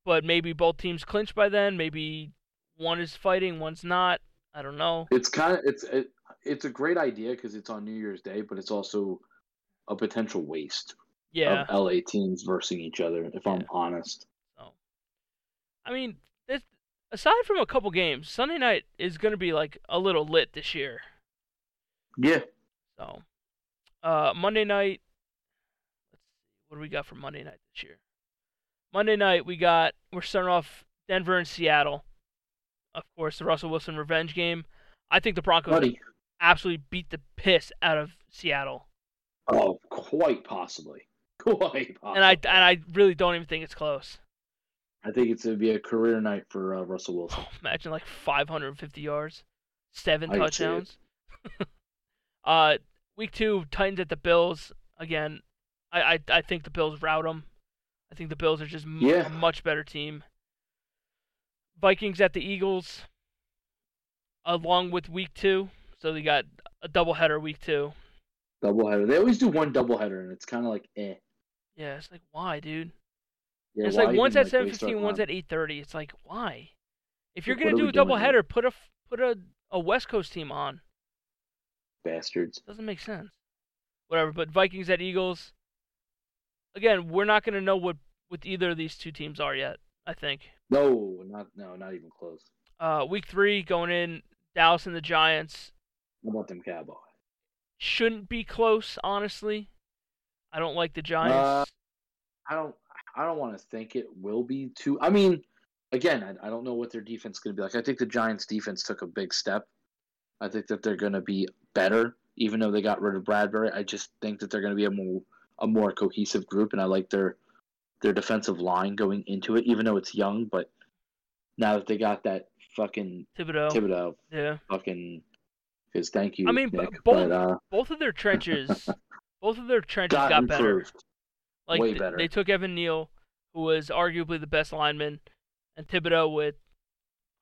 B: but maybe both teams clinch by then. Maybe one is fighting, one's not. I don't know.
A: It's kind of it's it, it's a great idea because it's on New Year's Day, but it's also a potential waste
B: Yeah.
A: of LA teams versus each other. If I'm honest,
B: So, I mean, this, aside from a couple games, Sunday night is going to be like a little lit this year.
A: yeah,
B: So, uh, Monday night. Let's see, what do we got for Monday night this year? Monday night we got we're starting off Denver and Seattle. Of course, the Russell Wilson revenge game. I think the Broncos
A: buddy.
B: Absolutely beat the piss out of Seattle,
A: Oh, quite possibly, quite possibly.
B: and I and I really don't even think it's close.
A: I think it's gonna be a career night for uh, Russell Wilson.
B: Imagine like 550 yards, seven
A: I could see it.
B: touchdowns. uh, week two, Titans at the Bills again. I, I I think the Bills rout them. I think the Bills are just
A: Yeah.
B: a much better team. Vikings at the Eagles, along with week two. So they got a doubleheader week two.
A: Doubleheader. They always do one doubleheader, and it's kind of like eh.
B: Yeah, it's like why, dude?
A: Yeah,
B: it's like one's at seven fifteen,
A: waste our
B: fifteen, one's at eight thirty. It's like why? If you're gonna do a doubleheader, put a put a a West Coast team on.
A: bastards.
B: Doesn't make sense. Whatever, but Vikings at Eagles. Again, we're not gonna know what what either of these two teams are yet. I think.
A: No, not no, not even close.
B: Uh, week three going in, Dallas and the Giants
A: How about them Cowboys?
B: shouldn't be close. Honestly, I don't like the Giants.
A: Uh, I don't. I don't want to think it will be too. I mean, again, I, I don't know what their defense is going to be like. I think the Giants' defense took a big step. I think that they're going to be better, even though they got rid of Bradberry. I just think that they're going to be a more a more cohesive group, and I like their their defensive line going into it, even though it's young. But now that they got that fucking
B: Thibodeaux.
A: Thibodeaux,
B: Yeah.
A: fucking, because thank you,
B: I mean,
A: Nick,
B: both-
A: but uh,
B: Both of their trenches, both of their trenches
A: got,
B: got, better. Like th-
A: better.
B: they took Evan Neal, who was arguably the best lineman, and Thibodeaux with.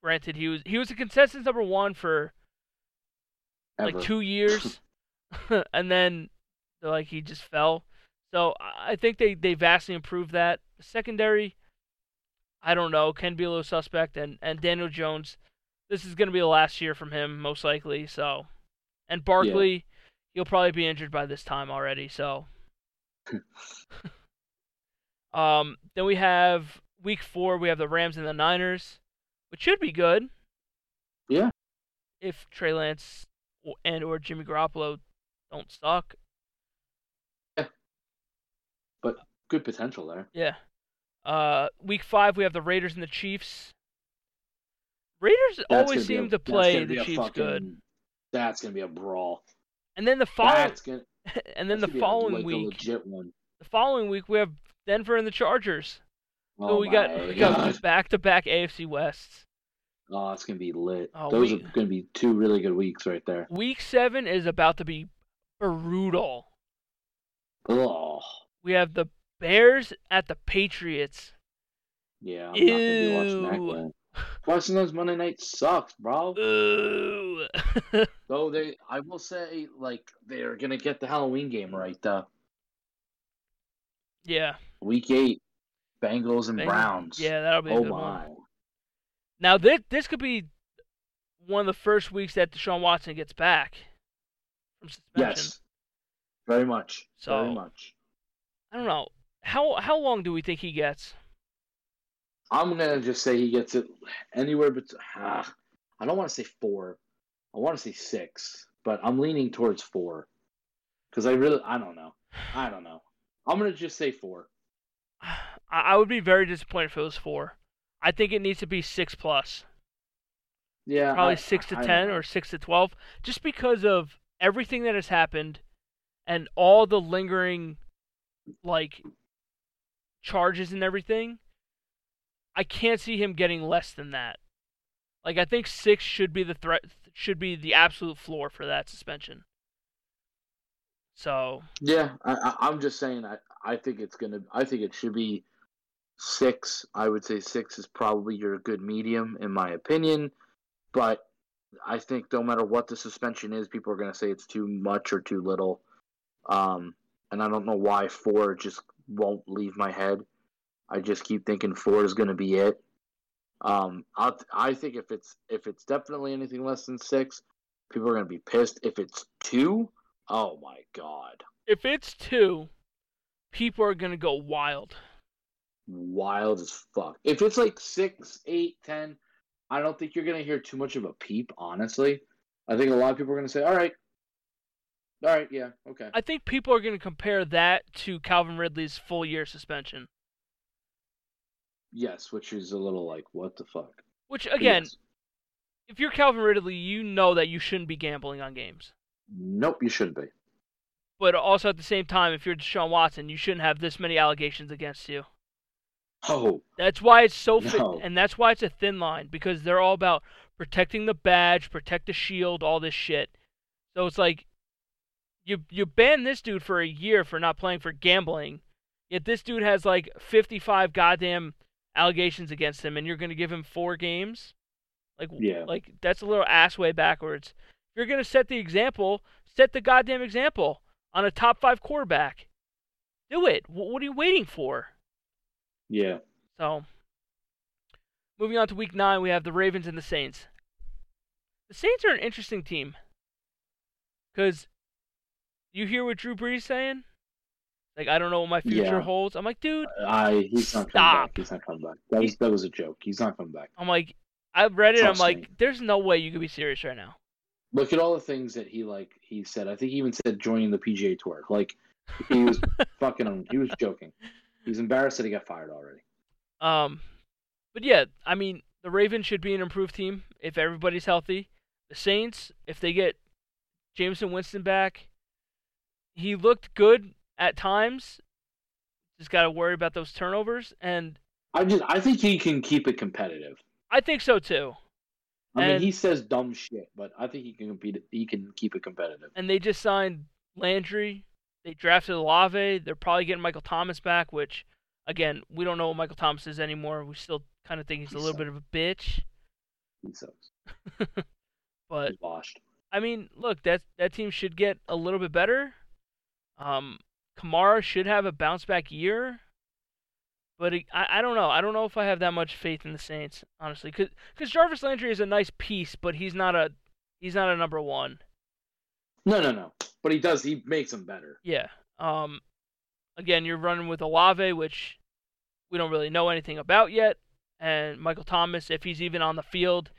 B: Granted, he was he was a consensus number one for like two years, and then like he just fell. So I I think they they vastly improved that. Secondary, I don't know, can be a little suspect, and and Daniel Jones, this is going to be the last year from him most likely. So, and Barkley, he'll probably be injured by this time already. So, um, then we have week four. We have the Rams and the Niners, which should be good.
A: Yeah.
B: If Trey Lance and or Jimmy Garoppolo don't suck. Yeah.
A: But good potential there.
B: Yeah. Uh, week five we have the Raiders and the Chiefs. Raiders always seem
A: a-
B: to play the Chiefs
A: fucking-
B: good,
A: That's gonna be a brawl.
B: and then the following
A: gonna.
B: and then the
A: be a-
B: following
A: like
B: week, the following week we have Denver and the Chargers. So
A: Oh
B: we got
A: my
B: we got back to back AFC Wests.
A: Oh, it's gonna be lit.
B: Oh,
A: Those are gonna be two really good weeks right there.
B: Week seven is about to be brutal.
A: Oh,
B: We have the Bears at the Patriots.
A: yeah. I'm not gonna be watching that
B: Ew.
A: game. Those Monday nights sucks, bro.
B: Ooh.
A: Though they, I will say, like they're gonna get the Halloween game right. though.
B: yeah.
A: week eight, Bengals and
B: Bengals.
A: Browns.
B: Yeah, that'll be a
A: Oh
B: good
A: my.
B: one. Now this this could be one of the first weeks that Deshaun Watson gets back from suspension.
A: Yes. Very much.
B: So-
A: Very much.
B: I don't know. How how long do we think he gets?
A: I'm gonna just say he gets it anywhere but ah, I don't want to say four. I want to say six, but I'm leaning towards four because I really I don't know. I don't know. I'm gonna just say four.
B: I, I would be very disappointed if it was four. I think it needs to be six plus,
A: Yeah,
B: probably
A: I-
B: six to
A: I
B: ten
A: know.
B: or six to twelve, just because of everything that has happened and all the lingering like charges and everything. I can't see him getting less than that. Like I think six should be the threat should be the absolute floor for that suspension. So
A: Yeah, I, I'm just saying. I I think it's gonna. I think it should be six. I would say six is probably your good medium in my opinion, but I think no matter what the suspension is, people are going to say it's too much or too little. Um, and I don't know why four just won't leave my head. I just keep thinking four is going to be it. Um, I I think if it's if it's definitely anything less than six, people are going to be pissed. If it's two, oh my god,
B: If it's two, people are gonna go wild.
A: wild as fuck. If it's like six, eight, ten, I don't think you're going to hear too much of a peep. Honestly, I think a lot of people are going to say, "All right, all right, yeah, okay."
B: I think people are gonna compare that to Calvin Ridley's full year suspension.
A: Yes, which is a little like, what the fuck?
B: Which again,
A: yes.
B: if you're Calvin Ridley, you know that you shouldn't be gambling on games.
A: nope, you shouldn't be.
B: But also at the same time, if you're Deshaun Watson, you shouldn't have this many allegations against you.
A: Oh,
B: That's why it's so fit,
A: No.
B: and that's why it's a thin line because they're all about protecting the badge, protect the shield, all this shit. So it's like you you ban this dude for a year for not playing for gambling, yet this dude has like 55 goddamn allegations against him, and you're gonna give him four games. Like
A: Yeah.
B: like that's a little ass way backwards. If you're gonna set the example, set the goddamn example on a top five quarterback. Do it. What are you waiting for?
A: yeah.
B: So, moving on to week nine, we have the Ravens and the Saints. The Saints are an interesting team because you hear what Drew Brees saying. Like I don't know what my future
A: Yeah.
B: holds. I'm like, dude.
A: I he's not coming
B: Stop.
A: back. He's not coming back. That was that was a joke. He's not coming back.
B: I'm like, I've read it.
A: Trust
B: I'm like,
A: me.
B: there's no way you could be serious right now.
A: Look at all the things that he like. He said. I think he even said joining the PGA Tour. Like he was fucking. He was joking. He's embarrassed that he got fired already.
B: Um, but yeah, I mean, the Ravens should be an improved team if everybody's healthy. The Saints, if they get Jameis Winston back, he looked good at times. Just got to worry about those turnovers, and
A: I just. I think he can keep it competitive.
B: I think so too.
A: I mean, he says dumb shit, but I think he can compete. He can keep it competitive.
B: And they just signed Landry. They drafted Olave. They're probably getting Michael Thomas back, which, again, we don't know what Michael Thomas is anymore. We still kind of think he's a little
A: sucks.
B: bit of a bitch.
A: He sucks.
B: But
A: He's washed.
B: I mean, look, that that team should get a little bit better. Um, Kamara should have a bounce back year, but it, I I don't know. I don't know if I have that much faith in the Saints, honestly, because Jarvis Landry is a nice piece, but he's not a he's not a number one.
A: No, no, no. But he does. He makes them better.
B: Yeah. Um, again, you're running with Olave, which we don't really know anything about yet, and Michael Thomas, if he's even on the field,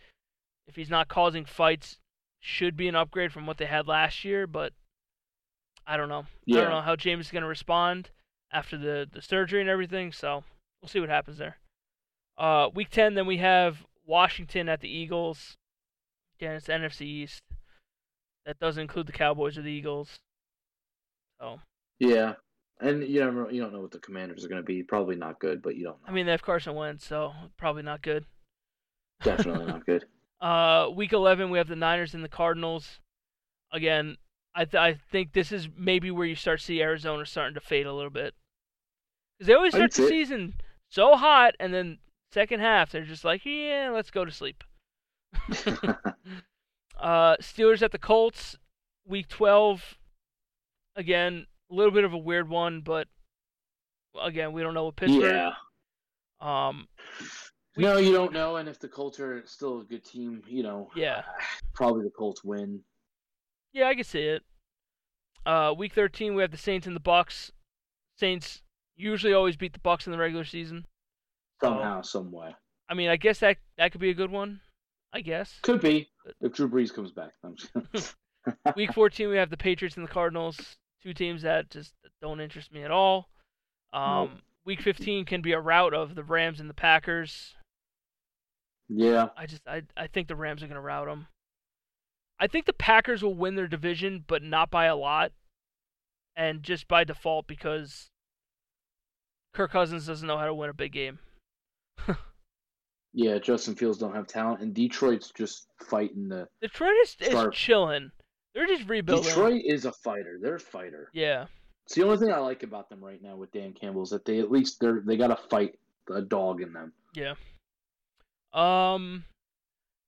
B: if he's not causing fights, should be an upgrade from what they had last year. But I don't know. I don't know how James is going to respond after the the surgery and everything. So we'll see what happens there. Uh, week ten, then we have Washington at the Eagles. Again, it's the NFC East. That doesn't include the Cowboys or the Eagles. So
A: Yeah. And you don't you don't know what the Commanders are going to be. Probably not good, but you don't know.
B: I mean, they have Carson Wentz, so probably not good.
A: Definitely not good.
B: Uh, week 11, we have the Niners and the Cardinals. Again, I th- I think this is maybe where you start to see Arizona starting to fade a little bit. Because they always start the
A: it.
B: season so hot, and then second half they're just like, yeah, let's go to sleep. Uh, Steelers at the Colts, week 12. Again, a little bit of a weird one, but again, we don't know what Pittsburgh.
A: yeah.
B: Um, We-
A: No, you don't know. And if the Colts are still a good team, you know,
B: Yeah.
A: probably the Colts win.
B: Yeah, I can see it. Uh, week 13, we have the Saints and the Bucks. Saints usually always beat the Bucks in the regular season.
A: Somehow, some way.
B: I mean, I guess that that could be a good one. I guess.
A: Could be if Drew Brees comes back.
B: Week 14, we have the Patriots and the Cardinals. Two teams that just don't interest me at all. Um,
A: Nope.
B: Week 15 can be a rout of the Rams and the Packers.
A: yeah.
B: I just I I think the Rams are gonna rout them. I think the Packers will win their division, but not by a lot, and just by default because Kirk Cousins doesn't know how to win a big game.
A: Yeah, Justin Fields don't have talent, and Detroit's just fighting the.
B: Detroit is, is chilling. They're just rebuilding.
A: Detroit is a fighter. They're a fighter.
B: Yeah.
A: It's the only thing I like about them right now with Dan Campbell is that they at least they're they got to fight a dog in them.
B: Yeah. Um,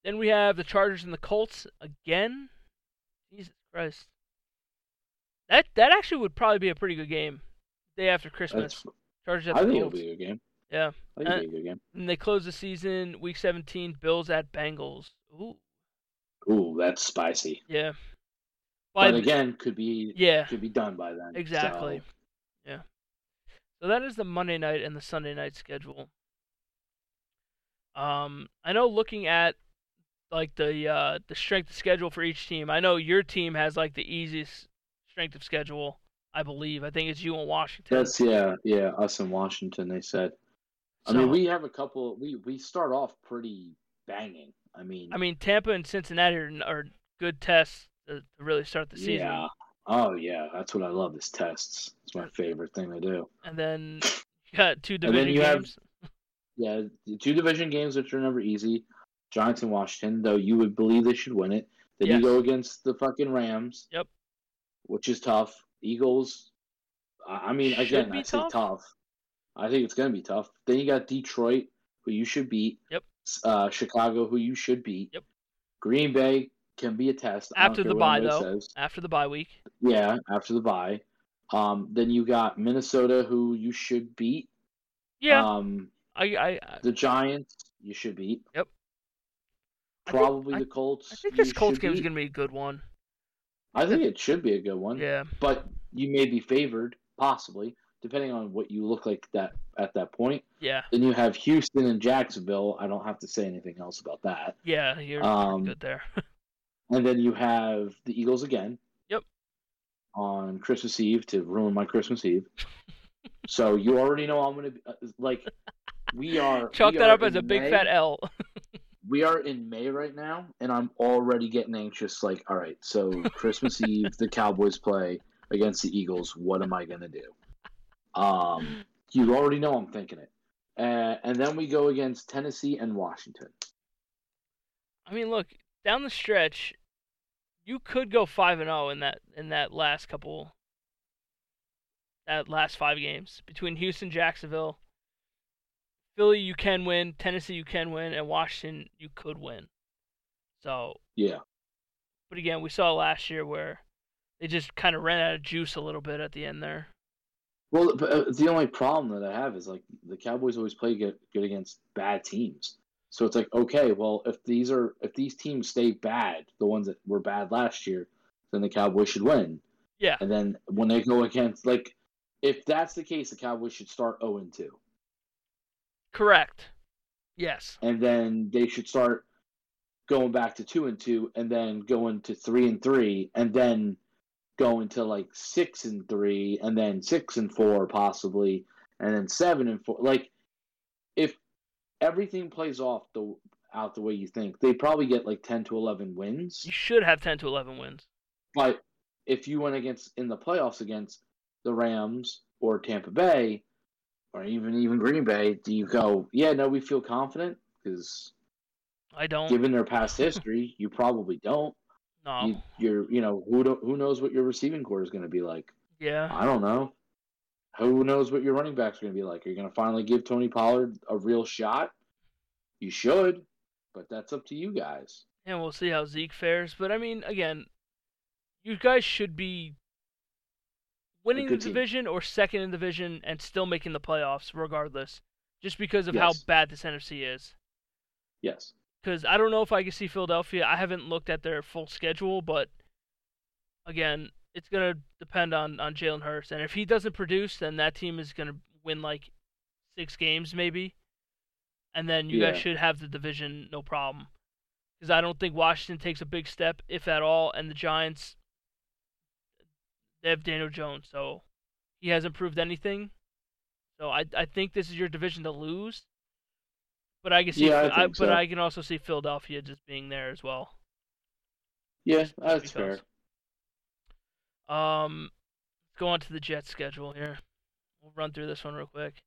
B: Then we have the Chargers and the Colts again. Jesus Christ. That that actually would probably be a pretty good game. Day after Christmas.
A: That's,
B: Chargers at
A: I
B: the
A: think it'll
B: Colts.
A: be a good game.
B: Yeah.
A: I think
B: Uh,
A: it'll be a good game.
B: And they close the season week 17 Bills at Bengals. Ooh.
A: Ooh, that's spicy.
B: Yeah. By
A: But
B: the-
A: again, could be
B: yeah.
A: could be done by then.
B: Exactly.
A: So,
B: Yeah. So that is the Monday night and the Sunday night schedule. Um, I know looking at like the uh the strength of schedule for each team. I know your team has like the easiest strength of schedule. I believe. I think it's you and Washington.
A: that's yeah, yeah. Us in Washington, they said. I
B: So-
A: mean, we have a couple. We we start off pretty banging. I mean,
B: I mean, Tampa and Cincinnati are, are good tests to, to really start the season.
A: yeah. Oh yeah, that's what I love. Is tests. It's my favorite thing to do.
B: And then you got two division
A: you have- Yeah, two division games which are never easy. Giants and Washington, though you would believe they should win it. Then
B: Yes.
A: you go against the fucking Rams.
B: Yep.
A: Which is tough. Eagles. I mean,
B: Should
A: again, I say
B: tough.
A: tough. I think it's gonna be tough. Then you got Detroit, who you should beat.
B: Yep.
A: Uh, Chicago, who you should beat.
B: Yep.
A: Green Bay can be a test
B: After the bye, though.
A: says.
B: After the bye week.
A: Yeah, after the bye. Um, then you got Minnesota, who you should beat.
B: Yeah.
A: Um,
B: I, I I
A: the Giants, you should beat.
B: Yep. I think-
A: Probably the Colts.
B: I think this Colts game is gonna be a good one.
A: I think it should be a good one.
B: Yeah.
A: But you may be favored, possibly, depending on what you look like that at that point.
B: Yeah.
A: Then you have Houston and Jacksonville. I don't have to say anything else about that.
B: Yeah. You're
A: Um,
B: good there.
A: And then you have the Eagles again.
B: Yep.
A: On Christmas Eve to ruin my Christmas Eve. so you already know I'm gonna be uh, like. We are.
B: Chalk
A: we
B: that
A: are
B: up as a big
A: May.
B: fat L.
A: we are in May right now, and I'm already getting anxious. Like, all right, so Christmas Eve, the Cowboys play against the Eagles. What am I gonna do? Um, you already know I'm thinking it. Uh, and then we go against Tennessee and Washington.
B: I mean, look down the stretch, you could go five and zero in that in that last couple, that last five games between Houston, Jacksonville, Philly. You can win. Tennessee, you can win, and Washington, you could win. So,
A: Yeah,
B: but again, we saw last year where they just kind of ran out of juice a little bit at the end there.
A: Well, uh, the only problem that I have is like the Cowboys always play good, good against bad teams. So it's like, okay, well, if these are if these teams stay bad, the ones that were bad last year, then the Cowboys should win.
B: Yeah.
A: And then when they go against like, if that's the case, the Cowboys should start zero and two,
B: Correct. Yes.
A: and then they should start going back to two and two, and then going to three and three, and then going to like six and three, and then six and four possibly, and then seven and four. Like, if everything plays off the out the way you think, they probably get like ten to eleven wins.
B: You should have ten to eleven wins.
A: But if you went against in the playoffs against the Rams or Tampa Bay, or even even Green Bay, do you go, yeah, no, we feel confident because
B: I don't.
A: given their past history, you probably don't.
B: no.
A: You, you're, you know, who do, who knows what your receiving corps is going to be like?
B: yeah.
A: I don't know. Who knows what your running backs are going to be like? Are you going to finally give Tony Pollard a real shot? You should, but that's up to you guys.
B: And we'll see how Zeke fares. But I mean, again, you guys should be winning the
A: good team.
B: division or second in the division and still making the playoffs, regardless, just because of how bad this NFC is.
A: Yes.
B: Because I don't know if I can see Philadelphia. I haven't looked at their full schedule, but again, it's gonna depend on on Jalen Hurts, and if he doesn't produce, then that team is gonna win like six games maybe, and then you guys should have the division no problem. Because I don't think Washington takes a big step, if at all, and the Giants they have Daniel Jones, so he hasn't proved anything. So I I think this is your division to lose. But I can see,
A: Yeah, I
B: I
A: think
B: but
A: so.
B: I can also see Philadelphia just being there as well.
A: Yeah,
B: Just
A: that's
B: because.
A: fair.
B: Um, let's go on to the Jets schedule here. We'll run through this one real quick.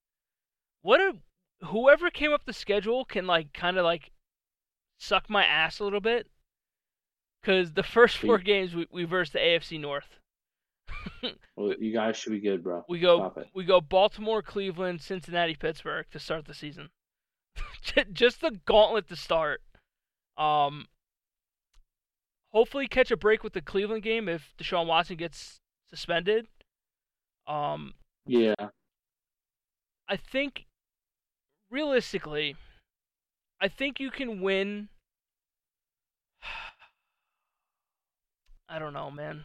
B: What a whoever came up the schedule can like kind of like suck my ass a little bit, because the first four games we we versed the AFC North.
A: Well, you guys should be good, bro.
B: We go we go Baltimore, Cleveland, Cincinnati, Pittsburgh to start the season. Just the gauntlet to start. Um, hopefully catch a break with the Cleveland game if Deshaun Watson gets suspended. Um,
A: yeah.
B: I think realistically, I think you can win. I don't know, man.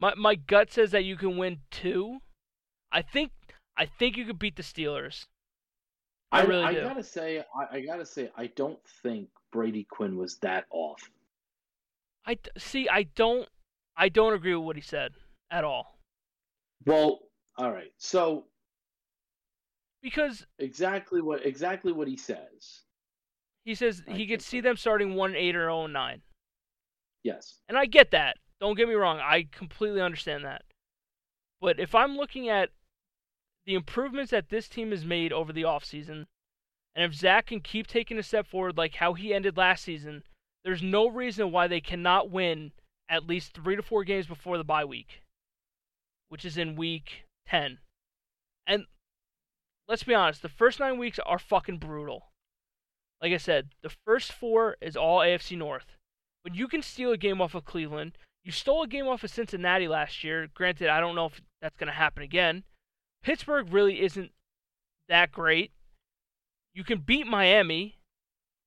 B: My my gut says that you can win two. I think I think you could beat the Steelers. I, I really
A: I
B: do.
A: gotta say, I, I, gotta say, I don't think Brady Quinn was that off.
B: I see. I don't. I don't agree with what he said at all.
A: Well, all right. So
B: because
A: exactly what exactly what he says.
B: He says I he could see them starting one eight or 0 9.
A: Yes.
B: And I get that. Don't get me wrong. I completely understand that. But if I'm looking at the improvements that this team has made over the offseason, and if Zach can keep taking a step forward like how he ended last season, there's no reason why they cannot win at least three to four games before the bye week, which is in week 10. And let's be honest, the first nine weeks are fucking brutal. Like I said, the first four is all AFC North. But you can steal a game off of Cleveland. You stole a game off of Cincinnati last year. Granted, I don't know if that's going to happen again. Pittsburgh really isn't that great. You can beat Miami.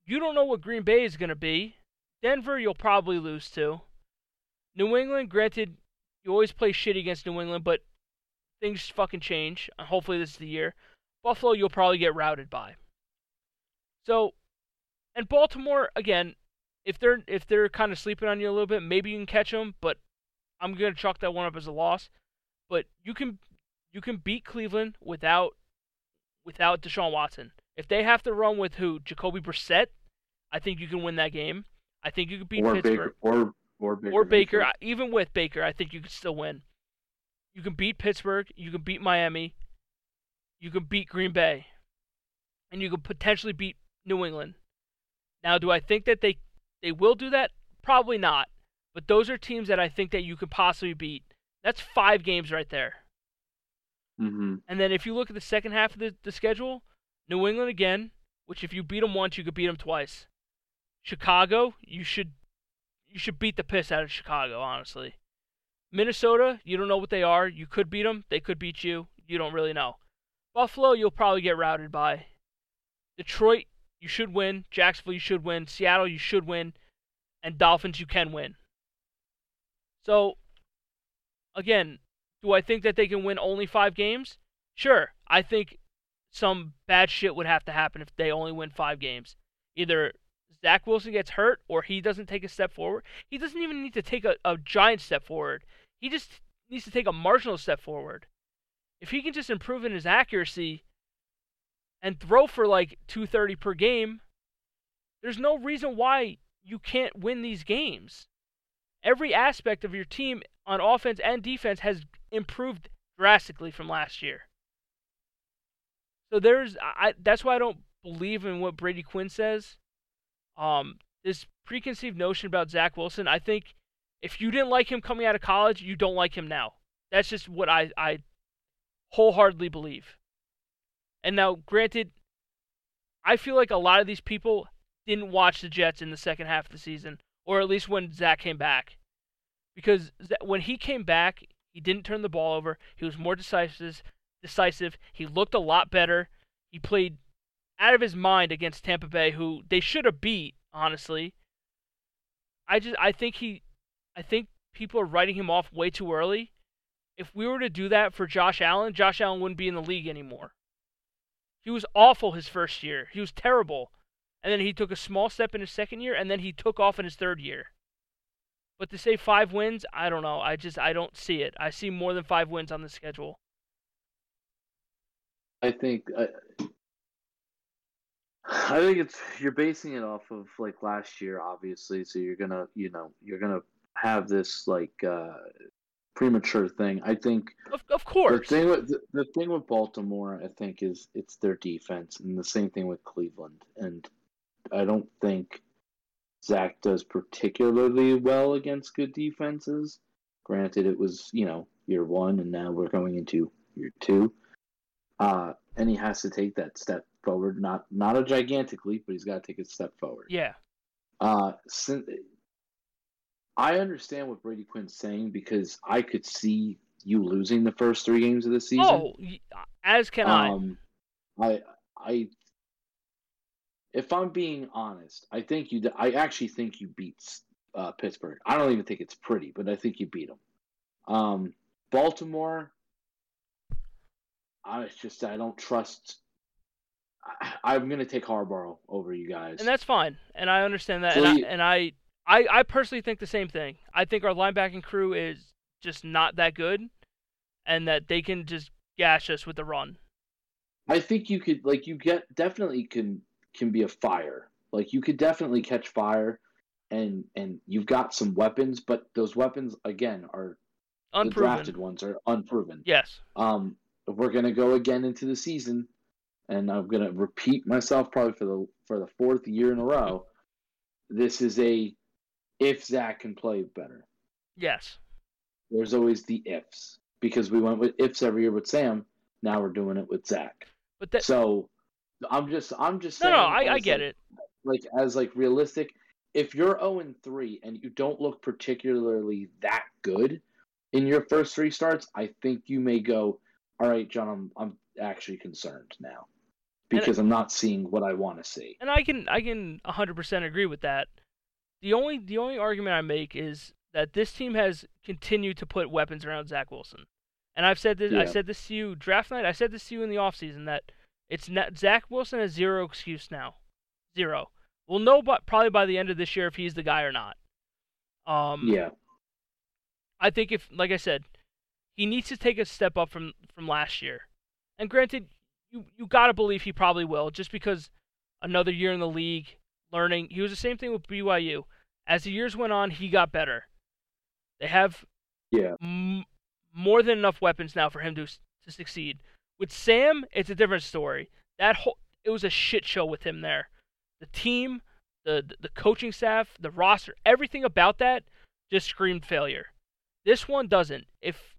B: You don't know what Green Bay is going to be. Denver, you'll probably lose to. New England, granted, you always play shit against New England, but things fucking change. Hopefully, this is the year. Buffalo, you'll probably get routed by. So, and Baltimore again, if they're if they're kind of sleeping on you a little bit, maybe you can catch them. But I'm gonna chalk that one up as a loss. But you can you can beat Cleveland without without Deshaun Watson. If they have to run with who Jacoby Brissett, I think you can win that game. I think you could beat
A: or
B: Pittsburgh
A: Baker, or or Baker,
B: or Baker. Even with Baker, I think you could still win. You can beat Pittsburgh. You can beat Miami. You can beat Green Bay, and you could potentially beat New England. Now, do I think that they they will do that? Probably not. But those are teams that I think that you could possibly beat. That's five games right there.
A: Mm-hmm.
B: And then if you look at the second half of the, the schedule, New England again, which if you beat them once, you could beat them twice. Chicago, you should you should beat the piss out of Chicago, honestly. Minnesota, you don't know what they are. You could beat them. They could beat you. You don't really know. Buffalo, you'll probably get routed by. Detroit, you should win. Jacksonville, you should win. Seattle, you should win. And Dolphins, you can win. So, again, do I think that they can win only five games? Sure. I think some bad shit would have to happen if they only win five games. Either Zach Wilson gets hurt or he doesn't take a step forward. He doesn't even need to take a, a giant step forward. He just needs to take a marginal step forward. If he can just improve in his accuracy and throw for like 230 per game, there's no reason why you can't win these games. Every aspect of your team on offense and defense has improved drastically from last year. So there's I that's why I don't believe in what Brady Quinn says. Um, this preconceived notion about Zach Wilson, I think if you didn't like him coming out of college, you don't like him now. That's just what I, I wholeheartedly believe. And now, granted, I feel like a lot of these people didn't watch the Jets in the second half of the season, or at least when Zach came back. Because when he came back, he didn't turn the ball over. He was more decisive. Decisive. He looked a lot better. He played out of his mind against Tampa Bay, who they should have beat. Honestly, I just I think he, I think people are writing him off way too early. If we were to do that for Josh Allen, Josh Allen wouldn't be in the league anymore. He was awful his first year. He was terrible. And then he took a small step in his second year, and then he took off in his third year. But to say five wins, I don't know. I just I don't see it. I see more than five wins on the schedule.
A: I think I, I think it's you're basing it off of like last year, obviously. So you're gonna you know you're gonna have this like uh, premature thing. I think
B: of, of course
A: the thing with the, the thing with Baltimore, I think, is it's their defense, and the same thing with Cleveland. And I don't think Zach does particularly well against good defenses. Granted, it was you know year one, and now we're going into year two. Uh, and he has to take that step forward. Not not a gigantic leap, but he's got to take a step forward.
B: Yeah.
A: Uh, since, I understand what Brady Quinn's saying because I could see you losing the first three games of the season.
B: Oh, as can
A: um, I. I I if I'm being honest, I think you. I actually think you beat uh, Pittsburgh. I don't even think it's pretty, but I think you beat them. Um, Baltimore. I just I don't trust. I, am going to take Harbaugh over you guys,
B: and that's fine, and I understand that, and, I, and I, I, I personally think the same thing. I think our linebacking crew is just not that good, and that they can just gash us with the run.
A: I think you could like you get definitely can can be a fire. Like you could definitely catch fire and and you've got some weapons, but those weapons again are unproven. the drafted ones are unproven.
B: Yes.
A: Um we're gonna go again into the season and I'm gonna repeat myself probably for the for the fourth year in a row. This is a if Zach can play better.
B: Yes.
A: There's always the ifs. Because we went with ifs every year with Sam, now we're doing it with Zach. But that, so I'm just I'm just
B: no no I, I get
A: like,
B: it.
A: Like as like realistic, if you're 0 and 3 and you don't look particularly that good in your first three starts, I think you may go, all right, John, I'm I'm actually concerned now because and, I'm not seeing what I want to see.
B: And I can I can 100% agree with that. The only the only argument I make is that this team has continued to put weapons around Zach Wilson. And I've said this. Yeah. I said this to you draft night. I said this to you in the offseason that it's not, Zach Wilson has zero excuse now, zero. We'll know, but probably by the end of this year if he's the guy or not. Um,
A: yeah.
B: I think if, like I said, he needs to take a step up from from last year. And granted, you you gotta believe he probably will, just because another year in the league, learning. He was the same thing with BYU. As the years went on, he got better. They have
A: yeah
B: m- more than enough weapons now for him to to succeed. With Sam, it's a different story. That whole it was a shit show with him there. The team, the the coaching staff, the roster, everything about that just screamed failure. This one doesn't. If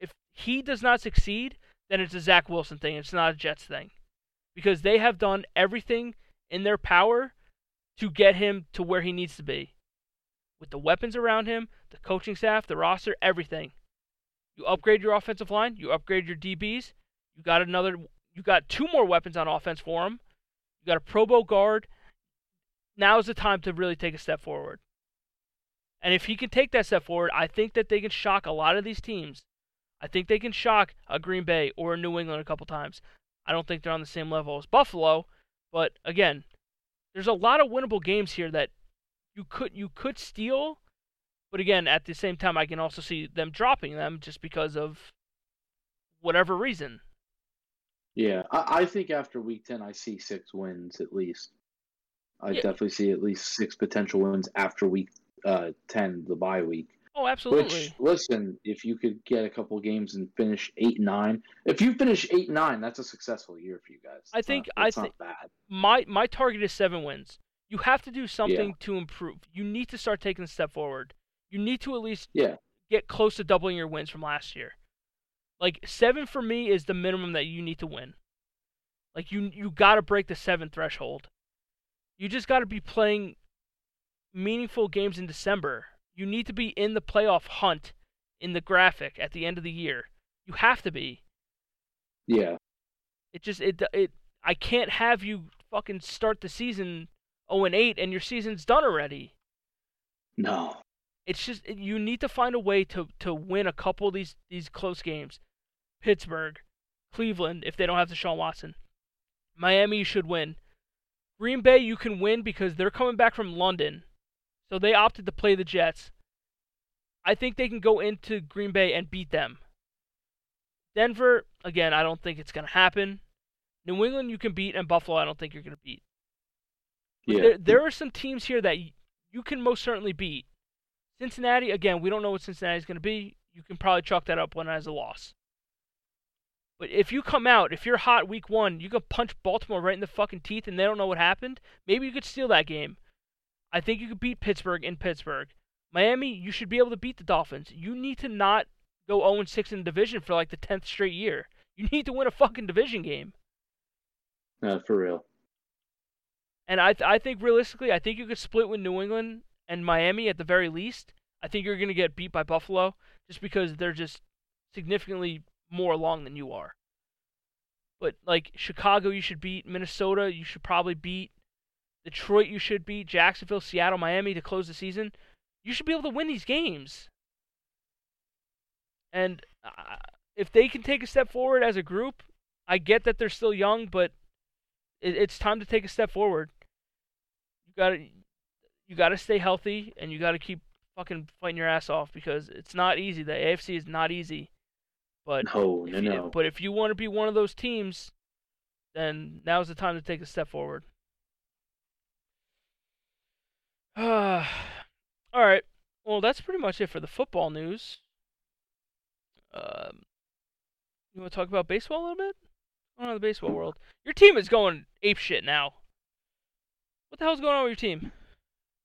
B: if he does not succeed, then it's a Zach Wilson thing. It's not a Jets thing, because they have done everything in their power to get him to where he needs to be, with the weapons around him, the coaching staff, the roster, everything. You upgrade your offensive line, you upgrade your DBs, you got another you got two more weapons on offense for him. You got a Pro Bowl guard. Now is the time to really take a step forward. And if he can take that step forward, I think that they can shock a lot of these teams. I think they can shock a Green Bay or a New England a couple times. I don't think they're on the same level as Buffalo, but again, there's a lot of winnable games here that you could you could steal but again, at the same time, I can also see them dropping them just because of whatever reason.
A: Yeah, I, I think after week 10, I see six wins at least. I yeah. definitely see at least six potential wins after week uh, 10, the bye week.
B: Oh, absolutely.
A: Which, listen, if you could get a couple games and finish eight nine, if you finish eight nine, that's a successful year for you guys.
B: It's I think not, I think my my target is seven wins. You have to do something yeah. to improve. You need to start taking a step forward you need to at least
A: yeah.
B: get close to doubling your wins from last year. Like seven for me is the minimum that you need to win. Like you you got to break the seven threshold. You just got to be playing meaningful games in December. You need to be in the playoff hunt in the graphic at the end of the year. You have to be.
A: Yeah.
B: It just it it I can't have you fucking start the season 0 and 8 and your season's done already.
A: No.
B: It's just you need to find a way to to win a couple of these these close games. Pittsburgh, Cleveland, if they don't have Deshaun Watson. Miami, you should win. Green Bay, you can win because they're coming back from London, so they opted to play the Jets. I think they can go into Green Bay and beat them. Denver, again, I don't think it's going to happen. New England, you can beat, and Buffalo, I don't think you're going to beat. yeah. There, there are some teams here that you can most certainly beat. Cincinnati, again, we don't know what Cincinnati's going to be. You can probably chalk that up one as a loss. But if you come out, if you're hot week one, you can punch Baltimore right in the fucking teeth and they don't know what happened. Maybe you could steal that game. I think you could beat Pittsburgh in Pittsburgh. Miami, you should be able to beat the Dolphins. You need to not go 0 6 in the division for like the 10th straight year. You need to win a fucking division game.
A: Uh, for real.
B: And I th- I think realistically, I think you could split with New England and Miami at the very least. I think you're going to get beat by Buffalo just because they're just significantly more along than you are. But like Chicago, you should beat. Minnesota, you should probably beat. Detroit, you should beat. Jacksonville, Seattle, Miami to close the season. You should be able to win these games. And uh, if they can take a step forward as a group, I get that they're still young, but it, it's time to take a step forward. You got to you got to stay healthy and you got to keep fucking fighting your ass off because it's not easy. The AFC is not easy. But
A: No, no,
B: you,
A: no.
B: But if you want to be one of those teams, then now's the time to take a step forward. all right. Well, that's pretty much it for the football news. Um, you want to talk about baseball a little bit? Going on in the baseball world. Your team is going ape shit now. What the hell's going on with your team?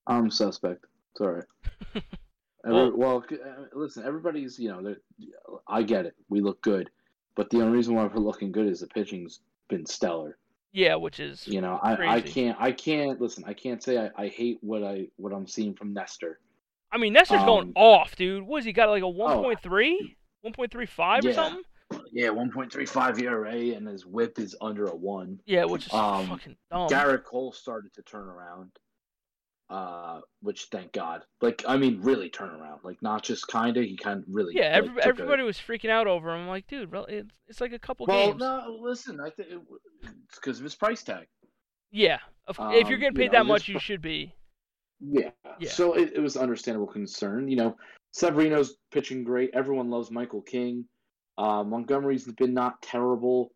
A: I'm suspect. It's all right.
B: Well-
A: Every, well, uh, listen, everybody's, you know, I get it. We look good. But the only reason why we're looking good is the pitching's been stellar.
B: Yeah, which is
A: You know, I, I can't, I can't, listen, I can't say I, I hate what I, what I'm seeing from Nestor.
B: I mean, Nestor's going
A: Um,
B: off, dude. What is he got like a 1.3? 1.35 or something?
A: Yeah, 1.35 ERA and his whip is under a one.
B: Yeah, which is
A: Um,
B: fucking dumb.
A: Gerrit Cole started to turn around, uh, which thank God. Like, I mean, really turn around. Like, not just kind of. He kind of really.
B: yeah,
A: like,
B: every,
A: a-
B: everybody was freaking out over him. I'm like, dude, it's, it's like a couple
A: Well,
B: games.
A: Well, no, listen. I think it, it's because of his price tag.
B: Yeah, of, if you're
A: Um,
B: getting
A: you
B: paid
A: know,
B: that much, you should be.
A: Yeah.
B: Yeah.
A: So it, it was understandable concern. You know, Severino's pitching great. Everyone loves Michael King. Uh, Montgomery's been not terrible.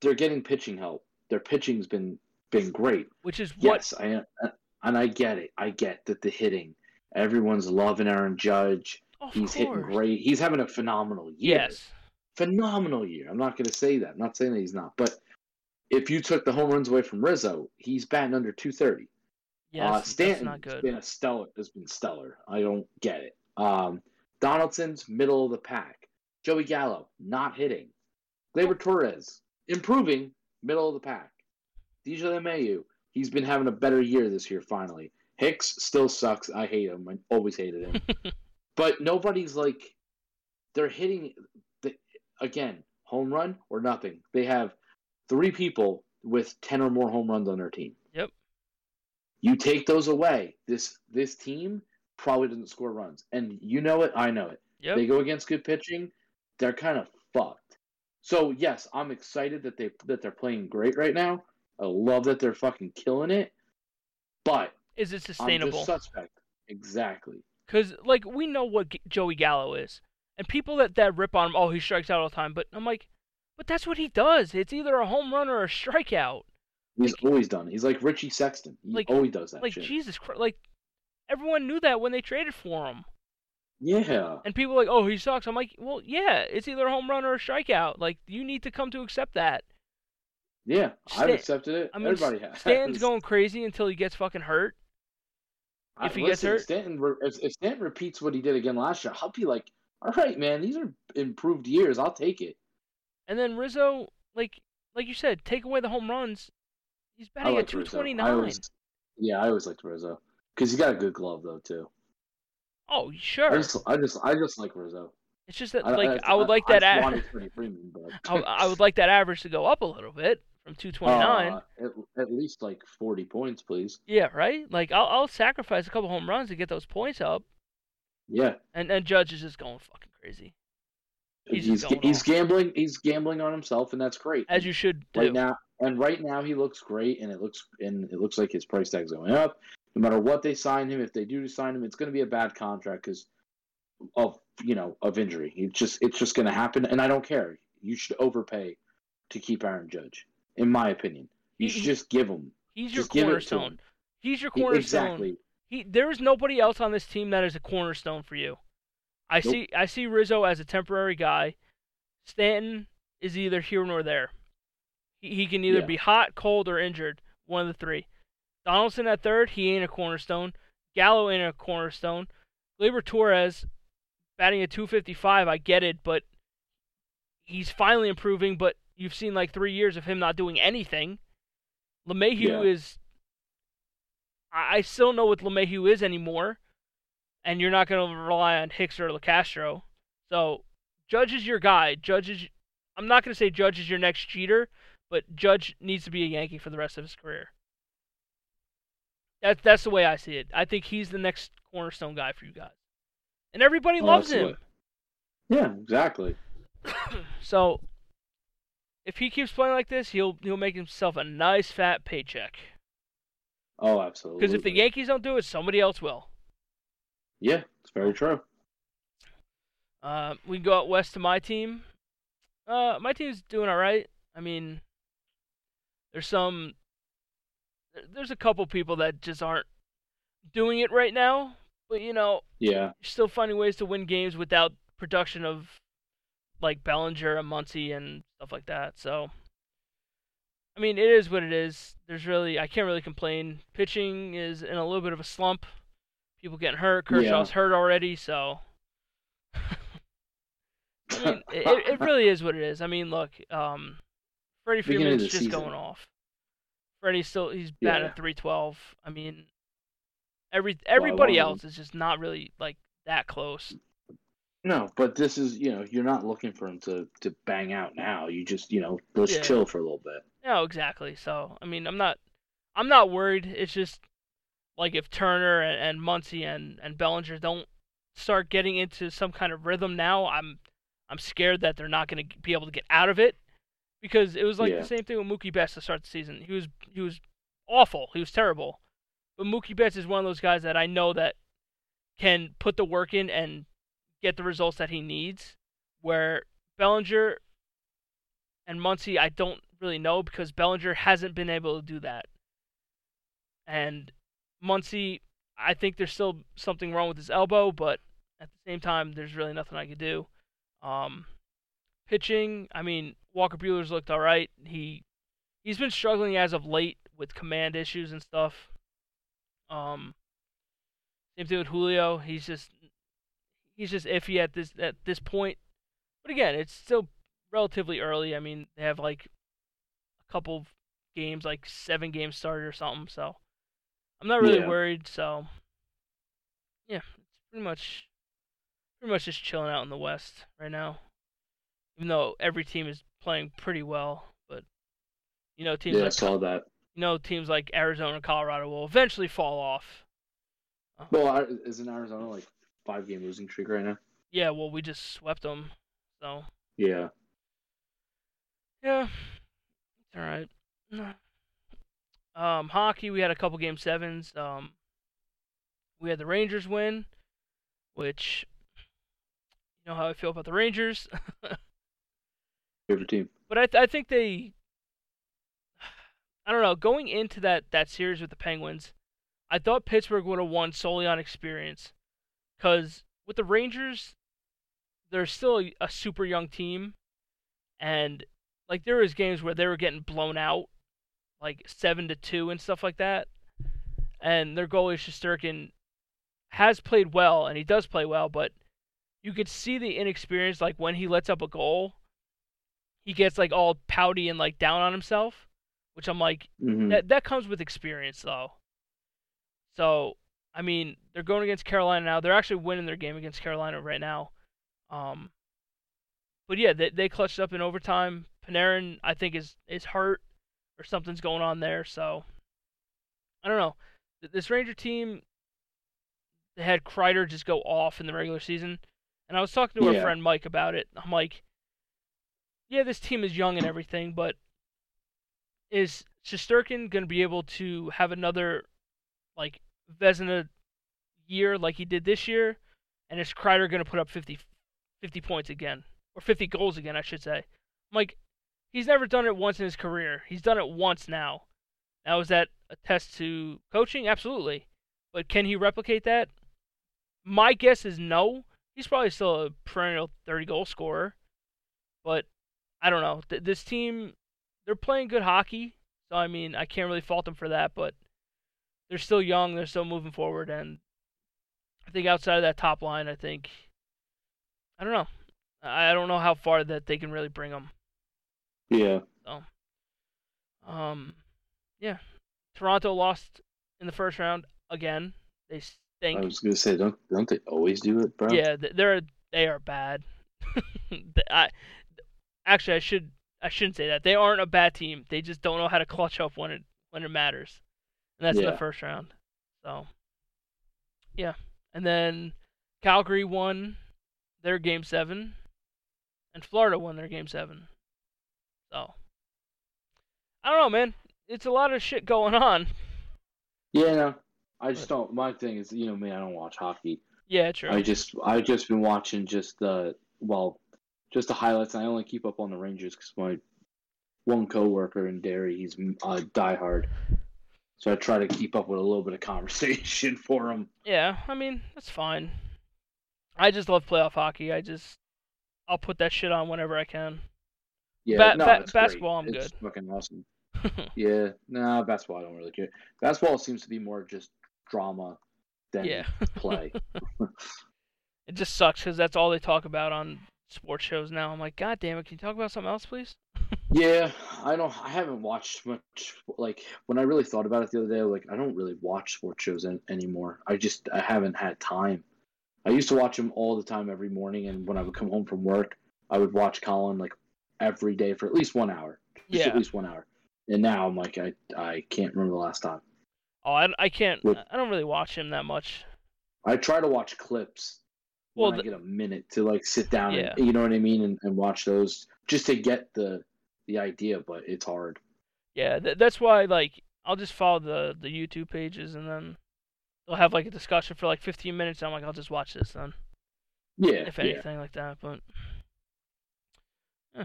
A: They're getting pitching help. Their pitching's been been great.
B: Which is what
A: Yes, I and I get it. I get that the hitting. Everyone's loving Aaron Judge.
B: of
A: He's hitting great. He's having a phenomenal year.
B: Yes.
A: Phenomenal year. I'm not going to say that. I'm not saying that he's not. But if you took the home runs away from Rizzo, he's batting under 230.
B: Yes.
A: uh,
B: that's
A: Stanton's
B: not good.
A: been a stellar. Has been stellar. I don't get it. Um, Donaldson's middle of the pack. Joey Gallo not hitting. Gleyber Torres improving middle of the pack. DJ LeMahieu he's been having a better year this year finally. Hicks still sucks. I hate him. I always hated him. but nobody's like they're hitting the, again home run or nothing. They have three people with ten or more home runs on their team.
B: Yep.
A: You take those away, this this team probably doesn't score runs, and you know it. I know it.
B: Yep.
A: They go against good pitching, they're kind of fucked. So yes, I'm excited that they that they're playing great right now. I love that they're fucking killing it, but
B: Is it
A: I'm
B: sustainable?
A: suspect. Exactly.
B: Because like we know what G- Joey Gallo is, and people that that rip on him, oh he strikes out all the time. But I'm like, but that's what he does. It's either a home run or a strikeout.
A: He's
B: Like-
A: always done. it. He's like Richie Sexson. He
B: Like-
A: always does that
B: Like
A: shit.
B: Jesus Christ, like everyone knew that when they traded for him.
A: Yeah.
B: And people are like, oh he sucks. I'm like, well yeah, it's either a home run or a strikeout. Like you need to come to accept that.
A: Yeah. I've accepted it.
B: I mean,
A: Everybody has.
B: Stanton's going crazy until he gets fucking hurt.
A: I-
B: if he gets hurt.
A: Stanton, if, if Stanton repeats what he did again last year, I'll be like, all right, man, these are improved years. I'll take it.
B: And then Rizzo, like like you said, take away the home runs. He's batting
A: like
B: at two twenty
A: I
B: nine.
A: yeah, I always liked Rizzo because he's got a good glove though too.
B: Oh
A: I
B: sure.
A: just, I just, I just like Rizzo.
B: It's just that
A: I,
B: like I, would like
A: I
B: that. a-
A: Freeman, but
B: I, I would like that average to go up a little bit from 229.
A: Uh, at, at least like forty points, please.
B: yeah, right. Like I'll I'll sacrifice a couple home runs to get those points up.
A: Yeah,
B: And and Judge is just going fucking crazy, He's
A: he's he's, gambling. He's gambling on himself, and that's great.
B: as you should do.
A: right now and right now he looks great and it looks and it looks like his price tag's going up no matter what they sign him if they do sign him it's going to be a bad contract because of you know of injury it's just it's just going to happen and i don't care you should overpay to keep aaron judge in my opinion you
B: He-
A: should just give him
B: He's your
A: just to
B: cornerstone.
A: him.
B: He's your cornerstone.
A: exactly
B: He there is nobody else on this team that is a cornerstone for you. I
A: Nope.
B: see I see Rizzo as a temporary guy. Stanton is either here nor there. He, he can either
A: Yeah.
B: be hot, cold, or injured. One of the three. Donaldson at third, he ain't a cornerstone. Gallo ain't a cornerstone. Gleyber Torres batting at 255, I get it, but he's finally improving. But you've seen like three years of him not doing anything. LeMahieu
A: Yeah.
B: is I, I still know what LeMahieu is anymore, and you're not going to rely on Hicks or LeCastro. So Judge is your guy. Judge is. I'm not going to say Judge is your next cheater, but Judge needs to be a Yankee for the rest of his career. That's that's the way I see it. I think he's the next cornerstone guy for you guys, and everybody
A: Well,
B: loves him.
A: Yeah, exactly.
B: so if he keeps playing like this, he'll he'll make himself a nice fat paycheck.
A: Oh, absolutely.
B: Because if the Yankees don't do it, somebody else will.
A: yeah, it's very true.
B: Uh, we can go out west to my team. Uh, my team's doing all right. I mean, there's some, there's a couple people that just aren't doing it right now. But you know,
A: Yeah,
B: still finding ways to win games without production of like Bellinger and Muncy and stuff like that. So, I mean, it is what it is. There's really, I can't really complain. Pitching is in a little bit of a slump. People getting hurt. Kershaw's hurt already, so. I mean, it, it really is what it is. I mean, look, um, Freddie Freeman's just
A: season.
B: going off. Freddie's still he's batting
A: Yeah.
B: at 312. I mean, every everybody else is just not really like that close.
A: No, but this is you know you're not looking for him to to bang out now. You just you know let's
B: Yeah.
A: chill for a little bit.
B: No, exactly. So I mean, I'm not, I'm not worried. It's just like if Turner and, and Muncy and and Bellinger don't start getting into some kind of rhythm now, I'm I'm scared that they're not going to be able to get out of it because it was like
A: Yeah.
B: the same thing with Mookie Betts to start the season. He was he was awful. He was terrible. But Mookie Betts is one of those guys that I know that can put the work in and get the results that he needs. Where Bellinger and Muncy, I don't really know because Bellinger hasn't been able to do that. And Muncy, I think there's still something wrong with his elbow, but at the same time, there's really nothing I could do. Um, pitching, I mean, Walker Buehler's looked all right. He he's been struggling as of late with command issues and stuff. Um, same thing with Julio. He's just he's just iffy at this at this point. But again, it's still relatively early. I mean, they have like a couple of games, like seven games started or something. So I'm not really
A: Yeah.
B: worried. So yeah, it's pretty much pretty much just chilling out in the West right now. Even though every team is playing pretty well, but you know teams
A: Yeah, I
B: like
A: saw that.
B: you know teams like Arizona Colorado will eventually fall off.
A: Well, I- isn't Arizona like five game losing streak right now?
B: yeah, well we just swept them, so
A: Yeah.
B: yeah, it's all right. Um, hockey, we had a couple game sevens. Um, we had the Rangers win, which you know how I feel about the Rangers.
A: Favorite team.
B: but I th- I think they I don't know, going into that that series with the Penguins, I thought Pittsburgh would have won solely on experience cuz with the Rangers they're still a, a super young team and like there was games where they were getting blown out like 7 to 2 and stuff like that. And their goalie Shesterkin has played well and he does play well, but you could see the inexperience like when he lets up a goal he gets like all pouty and like down on himself, which I'm like
A: hmm
B: that that comes with experience though. So I mean they're going against Carolina now. They're actually winning their game against Carolina right now. Um, but yeah, they they clutched up in overtime. Panarin I think is is hurt or something's going on there. So I don't know. This Ranger team they had Kreider just go off in the regular season, and I was talking to our
A: Yeah.
B: friend Mike about it. I'm like, yeah, this team is young and everything, but is Shesterkin going to be able to have another like Vezina year like he did this year? And is Kreider going to put up 50, 50 points again or 50 goals again, I should say? I'm like, he's never done it once in his career. He's done it once now. Now is that a test to coaching? Absolutely. But can he replicate that? My guess is no. He's probably still a perennial 30 goal scorer. But I don't know. Th- this team, they're playing good hockey. So, I mean, I can't really fault them for that. But they're still young. They're still moving forward. And I think outside of that top line, I think, I don't know. I don't know how far that they can really bring them.
A: Yeah.
B: Um, yeah. Toronto lost in the first round again. They stink.
A: I was gonna say, don't don't they always do it, bro?
B: Yeah, they're they are bad. I actually I should I shouldn't say that. They aren't a bad team. They just don't know how to clutch up when it when it matters, and that's in the first round. So, yeah, and then Calgary won their game seven, and Florida won their game seven. So, I don't know, man. It's a lot of shit going on.
A: Yeah, no. I just don't. My thing is, you know, me. I don't watch hockey.
B: Yeah, true.
A: I just, I just been watching just the, well, just the highlights. I only keep up on the Rangers because my one coworker in Derry, he's a diehard. So I try to keep up with a little bit of conversation for him.
B: Yeah, I mean that's fine. I just love playoff hockey. I just I'll put that shit on whenever I can.
A: Yeah,
B: Ba-
A: no,
B: ba-
A: it's great.
B: basketball, I'm
A: it's
B: good.
A: Fucking awesome. Yeah, no, basketball I don't really care. Basketball seems to be more just drama than
B: yeah,
A: play.
B: it just sucks because that's all they talk about on sports shows now. I'm like, God damn it! Can you talk about something else, please?
A: Yeah, I don't. I haven't watched much. Like when I really thought about it the other day, like I don't really watch sports shows an- anymore. I just I haven't had time. I used to watch them all the time every morning, and when I would come home from work, I would watch Colin like every day for at least one hour.
B: Yeah.
A: at least one hour. And now I'm like I I can't remember the last time.
B: Oh, I, I can't. I don't really watch him that much.
A: I try to watch clips
B: Well,
A: when
B: the-
A: I get a minute to like sit down
B: Yeah.
A: and you know what I mean and, and watch those just to get the the idea, but it's hard.
B: Yeah, th- that's why like I'll just follow the the YouTube pages and then they'll have like a discussion for like 15 minutes. And I'm like, I'll just watch this then.
A: Yeah,
B: if
A: yeah.
B: anything like that. But Eh.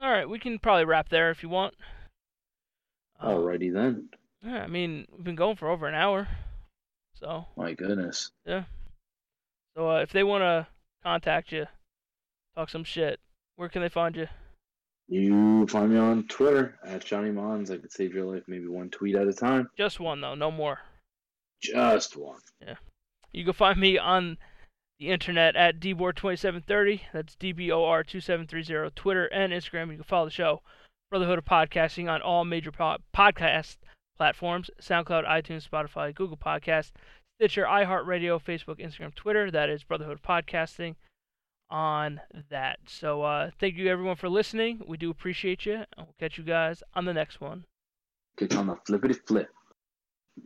B: all right, we can probably wrap there if you want. Uh,
A: Alrighty then.
B: Yeah, I mean we've been going for over an hour, so
A: My goodness. Yeah.
B: So uh, if they want to contact you, talk some shit, where can they find you?
A: You find me on Twitter at Johnny Mons. I could save your life maybe one tweet at a time.
B: Just one though, no more.
A: Just one. Yeah.
B: You can find me on the internet at dbor2730. That's dbor2730. Twitter and Instagram. You can follow the show, Brotherhood of Podcasting, on all major po- podcast platforms: SoundCloud, iTunes, Spotify, Google Podcast, Stitcher, iHeartRadio, Facebook, Instagram, Twitter. That is Brotherhood of Podcasting on that. So uh, thank you everyone for listening. We do appreciate you, we'll catch you guys on the next one.
A: Catch on the flippity flip.